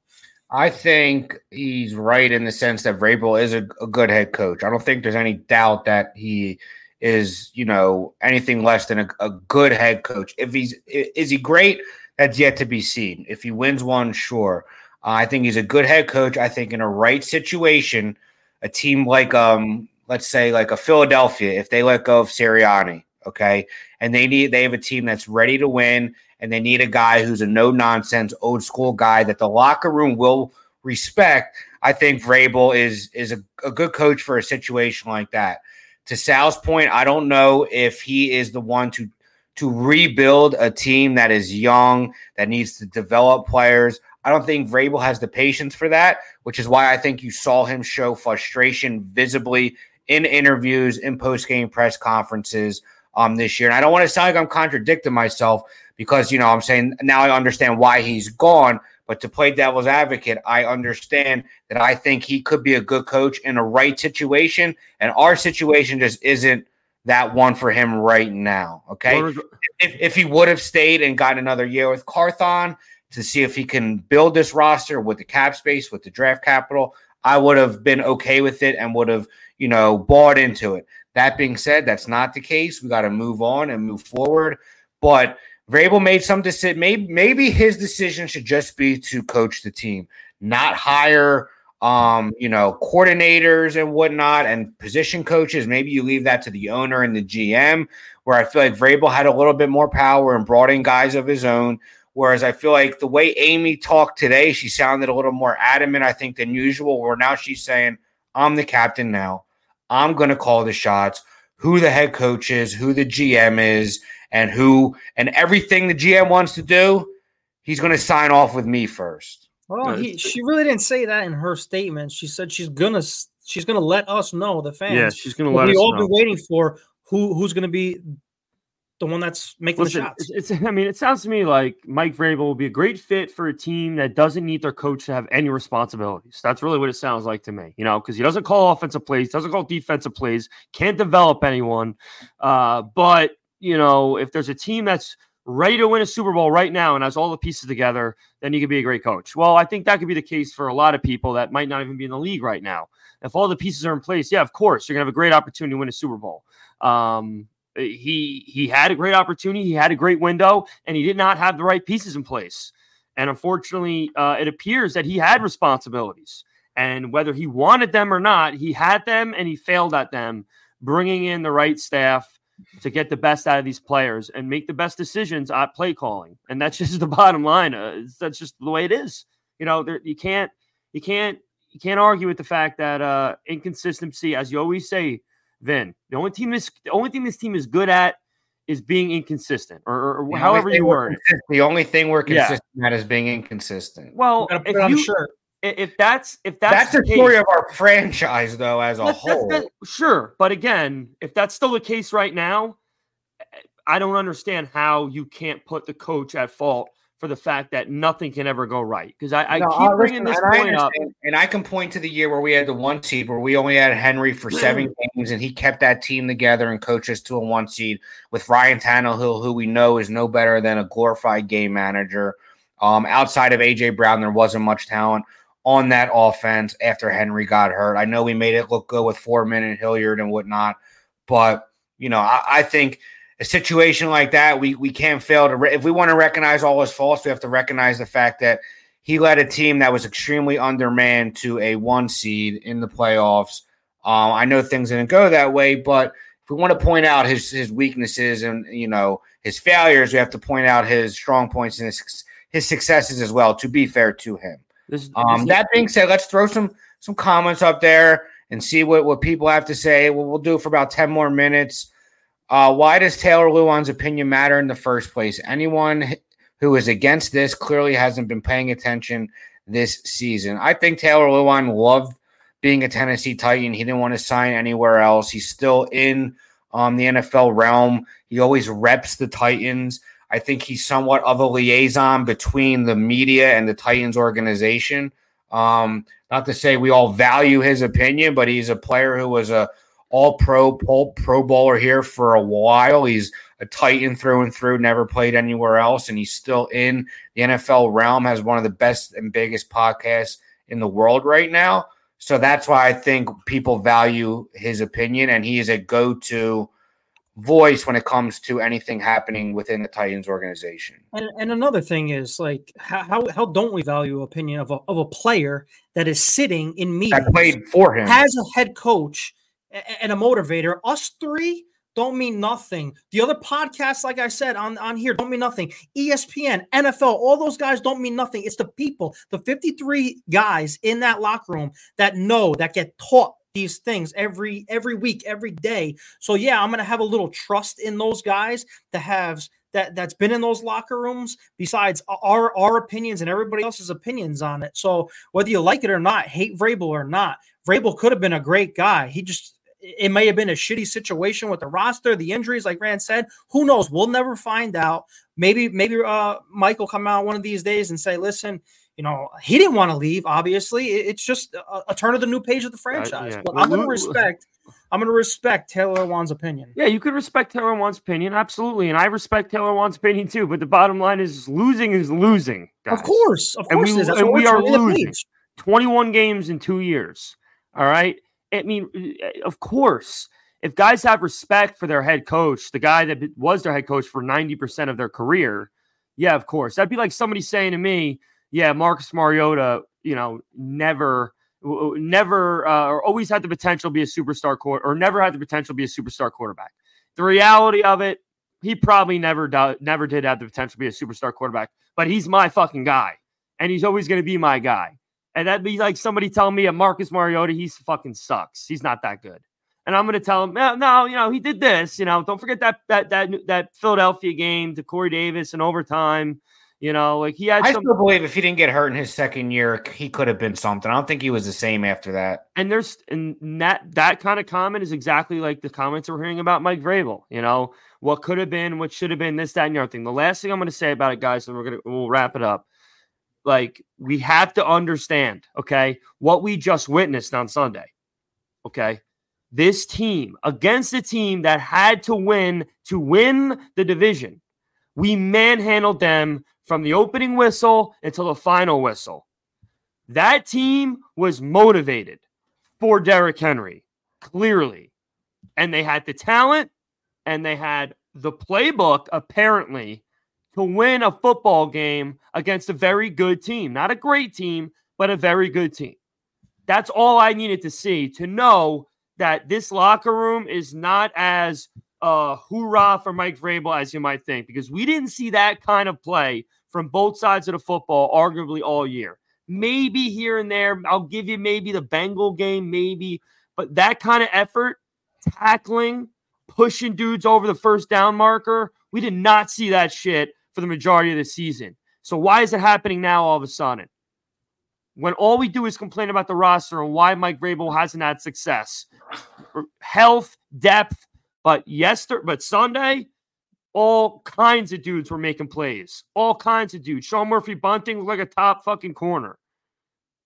I think he's right in the sense that Vrabel is a, a good head coach. I don't think there's any doubt that he is you know anything less than a, a, good head coach. If he's is he great, that's yet to be seen. If he wins one, sure. Uh, I think he's a good head coach. I think in a right situation, a team like um let's say like a Philadelphia, if they let go of Sirianni, okay, and they need they have a team that's ready to win, and they need a guy who's a no nonsense old school guy that the locker room will respect. I think Vrabel is is a, a good coach for a situation like that to Sal's point, I don't know if he is the one to to rebuild a team that is young, that needs to develop players. I don't think Vrabel has the patience for that, which is why I think you saw him show frustration visibly in interviews, in post game press conferences um, this year. And I don't want to sound like I'm contradicting myself because, you know, I'm saying now I understand why he's gone. But to play devil's advocate, I understand that I think he could be a good coach in a right situation. And our situation just isn't that one for him right now. Okay. If, if he would have stayed and got another year with Carthon to see if he can build this roster with the cap space, with the draft capital, I would have been okay with it and would have, you know, bought into it. That being said, that's not the case. We got to move on and move forward. But Vrabel made some decision. Maybe, maybe his decision should just be to coach the team, not hire, um, you know, coordinators and whatnot and position coaches. Maybe you leave that to the owner and the GM. Where I feel like Vrabel had a little bit more power and brought in guys of his own. Whereas I feel like the way Amy talked today, she sounded a little more adamant, I think, than usual. Where now she's saying, "I'm the captain now. I'm going to call the shots. Who the head coach is, who the GM is." And who and everything the GM wants to do, he's going to sign off with me first. Well, he, she really didn't say that in her statement. She said she's gonna she's gonna let us know the fans. Yeah, she's gonna let. Us know we all know. been waiting for who who's gonna be the one that's making Listen, the shots. It's, it's, (laughs) I mean, it sounds to me like Mike Vrabel will be a great fit for a team that doesn't need their coach to have any responsibilities. That's really what it sounds like to me, you know, because he doesn't call offensive plays, doesn't call defensive plays, can't develop anyone. Uh, but you know, if there's a team that's ready to win a Super Bowl right now and has all the pieces together, then you could be a great coach. Well, I think that could be the case for a lot of people that might not even be in the league right now. If all the pieces are in place, yeah, of course, you're gonna have a great opportunity to win a Super Bowl. Um, he he had a great opportunity, he had a great window, and he did not have the right pieces in place. And unfortunately, uh, it appears that he had responsibilities, and whether he wanted them or not, he had them and he failed at them. Bringing in the right staff to get the best out of these players and make the best decisions at play calling. And that's (laughs) just the bottom line. Uh, that's just the way it is. You know, there, you can't, you can't, you can't argue with the fact that uh, inconsistency, as you always say, Vin, the only team this, the only thing this team is good at is being inconsistent, or, or however you word it. The only thing we're consistent yeah. at is being inconsistent. Well, if you, sure if that's if that's, that's the, the story of our franchise though as a whole that's sure but again if that's still the case right now i don't understand how you can't put the coach at fault for the fact that nothing can ever go right. Because I, I keep uh, bringing this point up. And I can point to the year where we had the one seed where we only had Henry for seven (clears throat) games and he kept that team together and coached us to a one seed with Ryan Tannehill, who we know is no better than a glorified game manager. Um, outside of AJ Brown, there wasn't much talent on that offense after Henry got hurt. I know we made it look good with Foreman and Hilliard and whatnot, but you know, I, I think a situation like that, we we can't fail to. Re- if we want to recognize all his faults, we have to recognize the fact that he led a team that was extremely undermanned to a one seed in the playoffs. Um, I know things didn't go that way, but if we want to point out his his weaknesses and you know his failures, we have to point out his strong points and his his successes as well. To be fair to him. This, Um, this- that being said, let's throw some some comments up there and see what, what people have to say. We'll, we'll do it for about 10 more minutes. Uh, why does Taylor Lewan's opinion matter in the first place? Anyone who is against this clearly hasn't been paying attention this season. I think Taylor Lewan loved being a Tennessee Titan. He didn't want to sign anywhere else. He's still in um, the NFL realm. He always reps the Titans. I think he's somewhat of a liaison between the media and the Titans organization. Um, not to say we all value his opinion, but he's a player who was a all pro pro bowler here for a while. He's a Titan through and through, never played anywhere else, and he's still in the NFL realm, has one of the best and biggest podcasts in the world right now. So that's why I think people value his opinion, and he is a go to voice when it comes to anything happening within the Titans organization. And, and another thing is like how, how how don't we value opinion of a of a player that is sitting in meetings That played for him. has a head coach and a motivator. Us three don't mean nothing. The other podcasts, like I said on, on here, don't mean nothing. ESPN, NFL, all those guys don't mean nothing. It's the people, the 53 guys in that locker room that know, that get taught these things every every week, every day. So yeah, I'm gonna have a little trust in those guys that have that that's been in those locker rooms besides our our opinions and everybody else's opinions on it. So whether you like it or not, hate Vrabel or not, Vrabel could have been a great guy. He just it may have been a shitty situation with the roster, the injuries, like Rand said. Who knows? We'll never find out. Maybe, maybe uh will come out one of these days and say, listen, you know, he didn't want to leave. Obviously, it's just a, a turn of the new page of the franchise. yeah. But I'm going to respect. I'm going to respect Taylor Lewan's opinion. Yeah, you could respect Taylor Lewan's opinion, absolutely, and I respect Taylor Lewan's opinion too. But the bottom line is, losing is losing. Of course, of And course, we- is. And we are losing. 21 games in two years. All right. I mean, of course, if guys have respect for their head coach, the guy that was their head coach for 90% of their career, yeah, of course. That'd be like somebody saying to me, yeah, Marcus Mariota, you know, never, never, uh, or always had the potential to be a superstar quarter, or never had the potential to be a superstar quarterback. The reality of it, he probably never, do, never did have the potential to be a superstar quarterback, but he's my fucking guy, and he's always going to be my guy. And that'd be like somebody telling me a Marcus Mariota, he's fucking sucks. He's not that good. And I'm gonna tell him, no, no, you know, he did this. You know, don't forget that that that that Philadelphia game to Corey Davis in overtime. You know, like he had I some still believe if he didn't get hurt in his second year, he could have been something. I don't think he was the same after that. and there's and that that kind of comment is exactly like the comments we're hearing about Mike Vrabel. You know, what could have been, what should have been, this, that, and the other thing. The last thing I'm gonna say about it, guys, and we're gonna we'll wrap it up. Like we have to understand, okay, what we just witnessed on Sunday. Okay. This team against a team that had to win to win the division, we manhandled them from the opening whistle until the final whistle. That team was motivated for Derrick Henry, clearly. And they had the talent and they had the playbook, apparently, to win a football game against a very good team. Not a great team, but a very good team. That's all I needed to see to know that this locker room is not as uh, hoorah for Mike Vrabel as you might think, because we didn't see that kind of play from both sides of the football, arguably all year. Maybe here and there, I'll give you maybe the Bengal game, maybe, but that kind of effort, tackling, pushing dudes over the first down marker, we did not see that shit for the majority of the season. So why is it happening now all of a sudden? When all we do is complain about the roster and why Mike Vrabel hasn't had success, health, depth, but yesterday, but Sunday, all kinds of dudes were making plays. All kinds of dudes. Sean Murphy Bunting looked like a top fucking corner.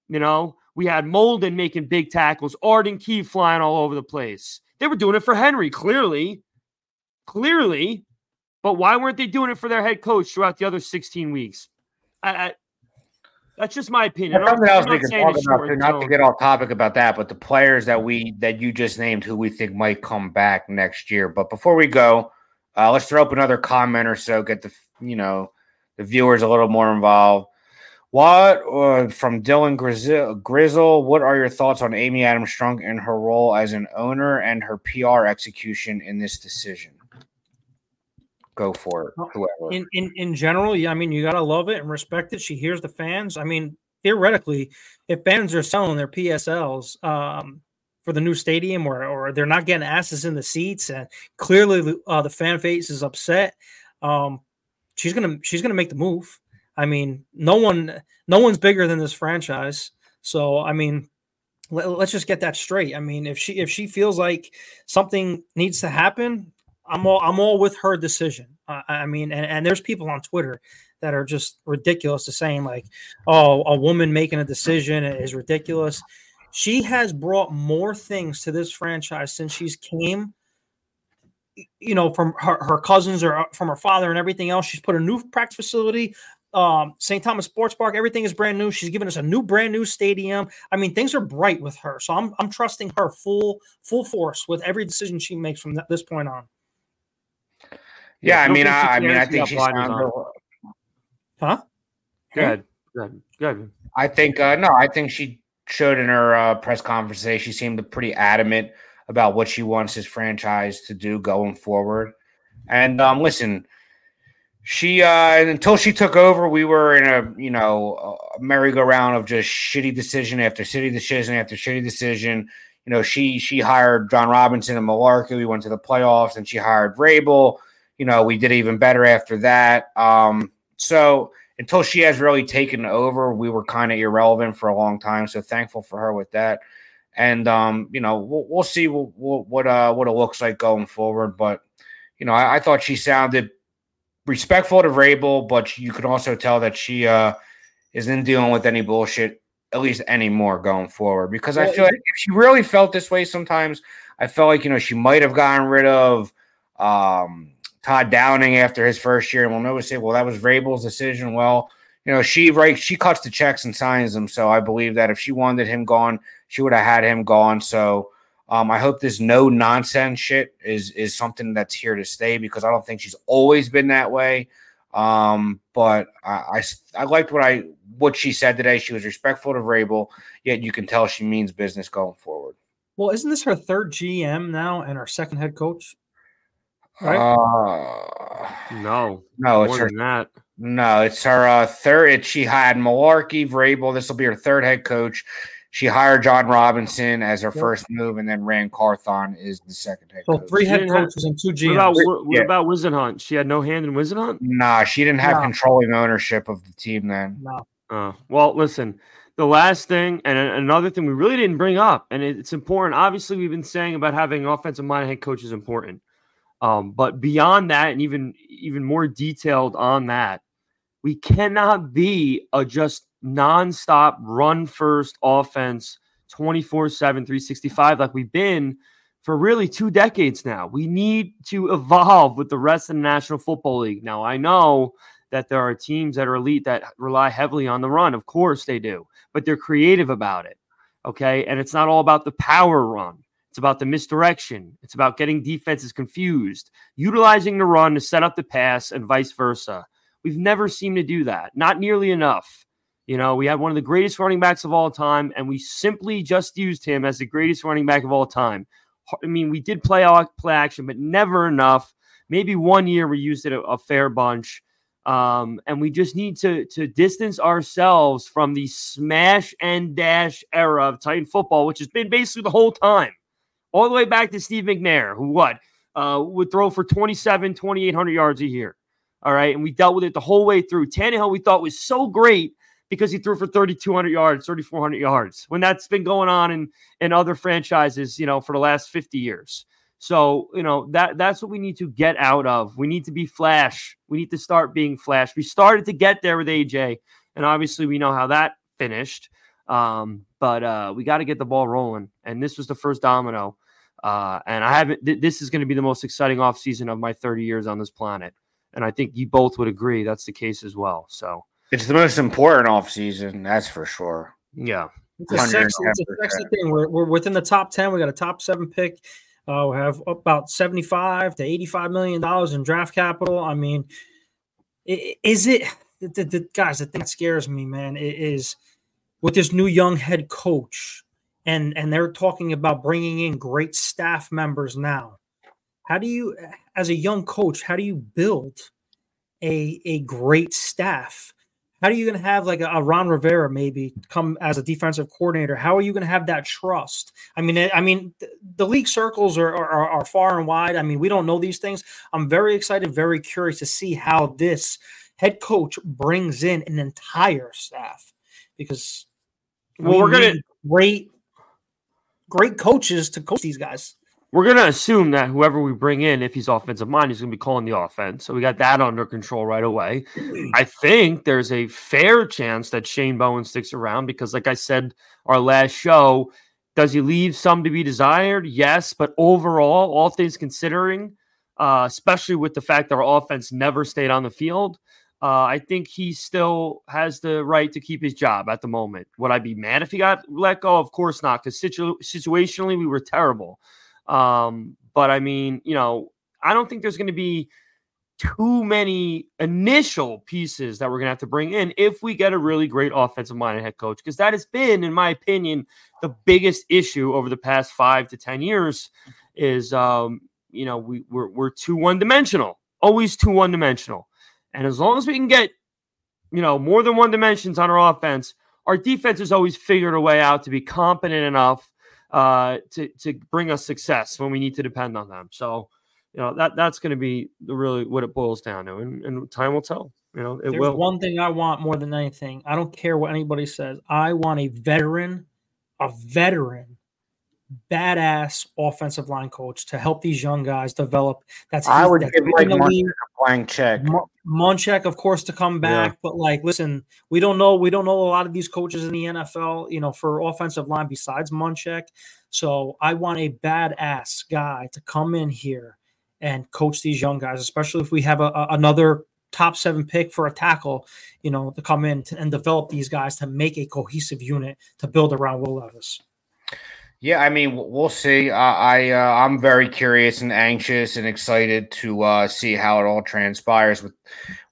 You know, we had Molden making big tackles, Arden Key flying all over the place. They were doing it for Henry, clearly. Clearly. But why weren't they doing it for their head coach throughout the other 16 weeks? I, I, that's just my opinion. Something else we can talk about, too, not to get off topic about that, but the players that we that you just named who we think might come back next year. But before we go, uh, let's throw up another comment or so, get the you know the viewers a little more involved. What uh, from Dylan Grizzle, Grizzle? What are your thoughts on Amy Adams Strunk and her role as an owner and her PR execution in this decision? Go for it, whoever. In in in general, yeah, I mean, you gotta love it and respect it. She hears the fans. I mean, theoretically, if fans are selling their PSLs, um, for the new stadium or, or they're not getting asses in the seats and clearly uh, the fan face is upset um, she's gonna she's gonna make the move i mean no one no one's bigger than this franchise so i mean let, us just get that straight i mean if she if she feels like something needs to happen i'm all i'm all with her decision. Uh, i mean and, and there's people on twitter that are just ridiculous to saying like oh a woman making a decision is ridiculous. She has brought more things to this franchise since she's came. You know from her, her cousins or from her father and everything else. She's put a new practice facility um, st thomas sports park. Everything is brand new. She's given us a new brand new stadium. I mean things are bright with her. So i'm, I'm trusting her full full force with every decision she makes from this point on yeah, I, mean, I, I mean, I think she's on. huh? Good, good, good. I think uh, no, I think she showed in her uh, press conference today, she seemed pretty adamant about what she wants his franchise to do going forward. And um, listen, she uh, until she took over, we were in a you know a merry-go-round of just shitty decision after shitty decision after shitty decision. You know, she she hired Jon Robinson and Mularkey. We went to the playoffs, and she hired Vrabel. You know, we did even better after that. Um, so until she has really taken over, we were kind of irrelevant for a long time. So thankful for her with that. And um, you know, we'll, we'll see what what uh, what it looks like going forward. But you know, I, I thought she sounded respectful to Vrabel, but you could also tell that she uh, isn't dealing with any bullshit at least anymore going forward. Because I feel like if she really felt this way sometimes, I felt like you know she might have gotten rid of um, Todd Downing after his first year, and we'll never say, well, that was Vrabel's decision. Well, you know, she right, she cuts the checks and signs them. So I believe that if she wanted him gone, she would have had him gone. So um, I hope this no nonsense shit is is something that's here to stay because I don't think she's always been that way. Um, but I, I, I liked what I what she said today. She was respectful to Vrabel, yet you can tell she means business going forward. Well, isn't this her third GM now and her second head coach? Right? Uh, no, no, it's her that. No, it's her uh, third. It, she had Mularkey, Vrabel. This will be her third head coach. She hired Jon Robinson as her yep. first move, and then Rand Carthon is the second head. So coach. three head coaches and two GMs. What about, what, what yeah. about Whisenhunt? She had no hand in Whisenhunt. Nah, she didn't have no. controlling ownership of the team then. No. Uh, well, listen. The last thing, and another thing we really didn't bring up, and it's important. Obviously, we've been saying about having offensive minded head coach is important. Um, but beyond that, and even even more detailed on that, we cannot be a just nonstop run first offense 24 7, 365 like we've been for really two decades now. We need to evolve with the rest of the National Football League. Now, I know that there are teams that are elite that rely heavily on the run. Of course they do, but they're creative about it. Okay. And it's not all about the power run. It's about the misdirection. It's about getting defenses confused, utilizing the run to set up the pass, and vice versa. We've never seemed to do that, not nearly enough. You know, we had one of the greatest running backs of all time, and we simply just used him as the greatest running back of all time. I mean, we did play play action, but never enough. Maybe one year we used it a, a fair bunch. Um, and we just need to to distance ourselves from the smash and dash era of Titan football, which has been basically the whole time all the way back to Steve McNair, who what uh, would throw for 27, 2,800 yards a year. All right. And we dealt with it the whole way through. Tannehill, we thought was so great because he threw for 3,200 yards, 3,400 yards when that's been going on in, in other franchises, you know, for the last 50 years. So, you know, that that's what we need to get out of. We need to be flash. We need to start being flash. We started to get there with AJ, and obviously we know how that finished. Um, but uh, we got to get the ball rolling. And this was the first domino. Uh, and I haven't, th- this is going to be the most exciting offseason of my 30 years on this planet. And I think you both would agree that's the case as well. So It's the most important offseason, that's for sure. yeah, It's a sexy, it's a sexy thing. We're, we're within the top 10. We got a top seven pick. Uh, we have about 75 to 85 million dollars in draft capital. I mean, is it the, the, the- guys? The thing that scares me, man, i- is with this new young head coach, and and they're talking about bringing in great staff members now. How do you, as a young coach, how do you build a a great staff? How are you going to have like a, Ron Rivera maybe come as a defensive coordinator? How are you going to have that trust? I mean, I mean, the, the league circles are, are are far and wide. I mean, we don't know these things. I'm very excited, very curious to see how this head coach brings in an entire staff because Well, we we're gonna- great, great coaches to coach these guys. we're going to assume that whoever we bring in, if he's offensive mind, he's going to be calling the offense. So we got that under control right away. I think there's a fair chance that Shane Bowen sticks around because, like I said, our last show, does he leave some to be desired? Yes, but overall, all things considering, uh, especially with the fact that our offense never stayed on the field, uh, I think he still has the right to keep his job at the moment. Would I be mad if he got let go? Of course not, because situ- situationally we were terrible. Um, but I mean, you know, I don't think there's going to be too many initial pieces that we're going to have to bring in if we get a really great offensive minded head coach, because that has been, in my opinion, the biggest issue over the past five to 10 years is, um, you know, we, we're, we're too one dimensional, always too one dimensional. And as long as we can get, you know, more than one dimensions on our offense, our defense has always figured a way out to be competent enough uh, to to bring us success when we need to depend on them. So, you know that that's going to be really what it boils down to, and, and time will tell. You know, it There's will. one thing I want more than anything. I don't care what anybody says. I want a veteran, a veteran, badass offensive line coach to help these young guys develop. That's I would that's give Mike Munchak a blank check. Munchak, of course, to come back, but like, listen, we don't know. We don't know a lot of these coaches in the NFL, you know, for offensive line besides Munchak. So I want a badass guy to come in here and coach these young guys, especially if we have a, a- another top seven pick for a tackle, you know, to come in to, and develop these guys to make a cohesive unit to build around Will Levis. Yeah, I mean, we'll see. I, I uh, I'm very curious and anxious and excited to uh, see how it all transpires with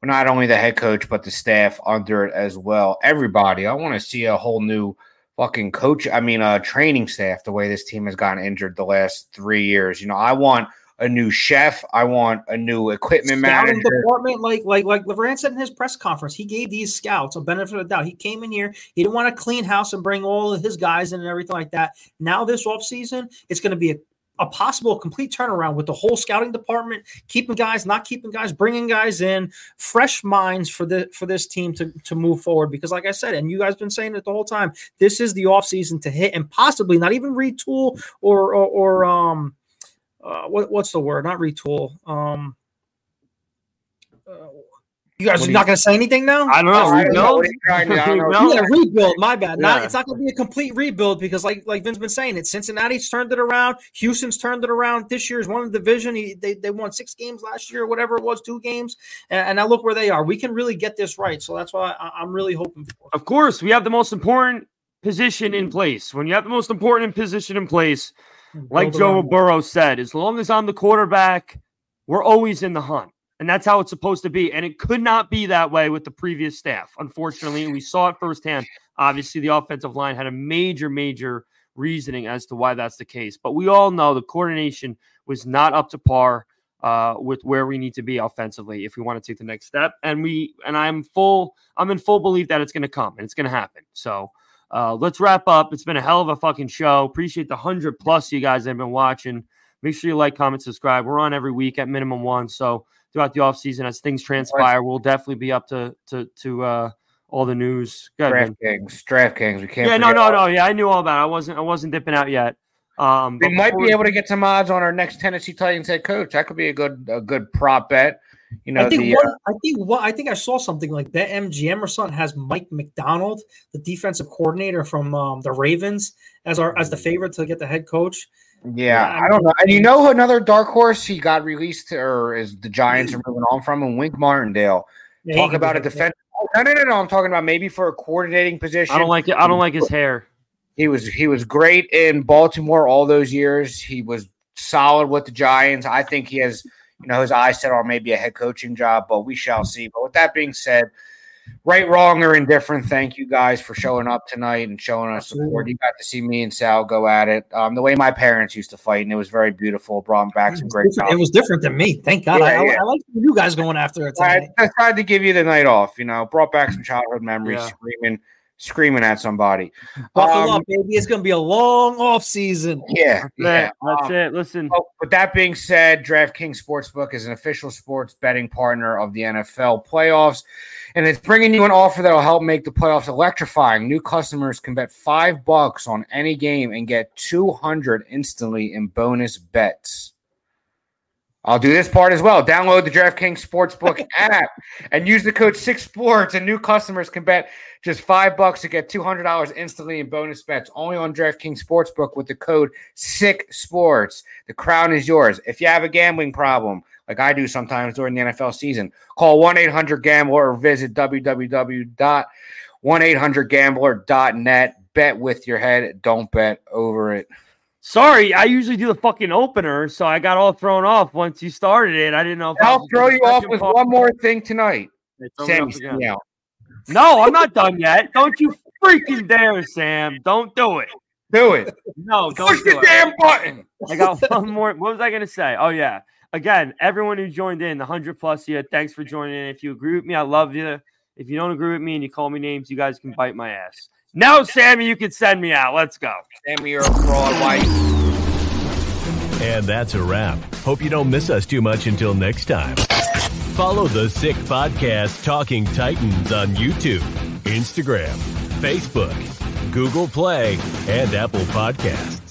with not only the head coach but the staff under it as well. Everybody, I want to see a whole new fucking coach. I mean, uh, training staff. The way this team has gotten injured the last three years, you know, I want a new chef. I want a new equipment Scouting manager. department, like like like Legrand said in his press conference, he gave these scouts a benefit of the doubt. He came in here, he didn't want to clean house and bring all of his guys in and everything like that. Now this offseason, it's going to be a, a possible complete turnaround with the whole scouting department, keeping guys, not keeping guys, bringing guys in, fresh minds for the for this team to to move forward. Because like I said, and you guys been saying it the whole time, this is the offseason to hit and possibly not even retool or or, or um uh, what, what's the word? Not retool. Um, uh, you guys What are do not going to say anything now? I don't know. (laughs) I don't know rebuild? what he's trying to- don't know. Rebuild? Yeah, rebuild. My bad. Not, it's not going to be a complete rebuild because, like, like Vin's been saying, it. Cincinnati's turned it around. Houston's turned it around. This year's won the division. He, they they won six games last year, or whatever it was, two games, and, and now look where they are. We can really get this right. So that's why I, I'm really hoping for. Of course, we have the most important position in place. When you have the most important position in place, like Joe Burrow said, as long as I'm the quarterback, we're always in the hunt. And that's how it's supposed to be. And it could not be that way with the previous staff. Unfortunately, we saw it firsthand. Obviously, the offensive line had a major, major reasoning as to why that's the case. But we all know the coordination was not up to par uh, with where we need to be offensively if we want to take the next step. And we and I'm full, I'm in full belief that it's going to come and it's going to happen. So uh, let's wrap up. It's been a hell of a fucking show. Appreciate the hundred plus you guys that have been watching. Make sure you like, comment, subscribe. We're on every week at minimum one. So throughout the off season, as things transpire, we'll definitely be up to to to uh, all the news. DraftKings, DraftKings. We can't. Yeah, no, no, no. Yeah, I knew all that. I wasn't I wasn't dipping out yet. Um, We might be able to get some odds on our next Tennessee Titans head coach. That could be a good a good prop bet. You know, I think the, one, uh, I think what I think I saw something like that. MGM or something has Mike Macdonald, the defensive coordinator from um, the Ravens, as our as the favorite to get the head coach. yeah, yeah, I don't know. And you know another dark horse he got released or is the Giants are moving on from and Wink Martindale. Yeah, Talk about a do that. defense. No, no, no, no. I'm talking about maybe for a coordinating position. I don't like it. I don't like his hair. He was he was great in Baltimore all those years. He was solid with the Giants. I think he has, you know, his eyes set on maybe a head coaching job, but we shall see. But with that being said, right, wrong, or indifferent, thank you guys for showing up tonight and showing us support. You got to see me and Sal go at it. Um, the way my parents used to fight, and it was very beautiful. Brought back some great. was It was different than me. Thank God. Yeah, I, I, yeah. I like you guys going after it I tonight. decided to give you the night off. You know, brought back some childhood memories, Yeah. screaming, screaming at somebody. Buckle Um, up, baby. It's gonna be a long off season. Yeah, That's yeah. it. That's Um, it. Listen, Oh, with that being said, DraftKings Sportsbook is an official sports betting partner of the NFL playoffs, and it's bringing you an offer that will help make the playoffs electrifying. New customers can bet five bucks on any game and get two hundred instantly in bonus bets. I'll do this part as well. Download the DraftKings Sportsbook (laughs) app and use the code Sick Sports, and new customers can bet just five bucks to get two hundred dollars instantly in bonus bets. Only on DraftKings Sportsbook with the code Sick Sports. The crown is yours. If you have a gambling problem, like I do sometimes during the NFL season, call one eight hundred Gambler or visit www.1800Gambler.net. Bet with your head. Don't bet over it. Sorry. I usually do the fucking opener, so I got all thrown off once you started it. I didn't know. If I I'll throw you off with part. one more thing tonight. Throw me Sammy, off see again. me out. No, I'm not done yet. Don't you freaking dare, Sam. Don't do it. Do it. No, don't Push do the it. damn button. I got one more. What was I going to say? Oh, yeah. Again, everyone who joined in, the 100 plus you, thanks for joining in. If you agree with me, I love you. If you don't agree with me and you call me names, you guys can bite my ass. Now, Sammy, you can send me out. Let's go. Sammy, you're a fraud. White. And that's a wrap. Hope you don't miss us too much until next time. Follow the Sick Podcast Talking Titans on YouTube, Instagram, Facebook, Google Play, and Apple Podcasts.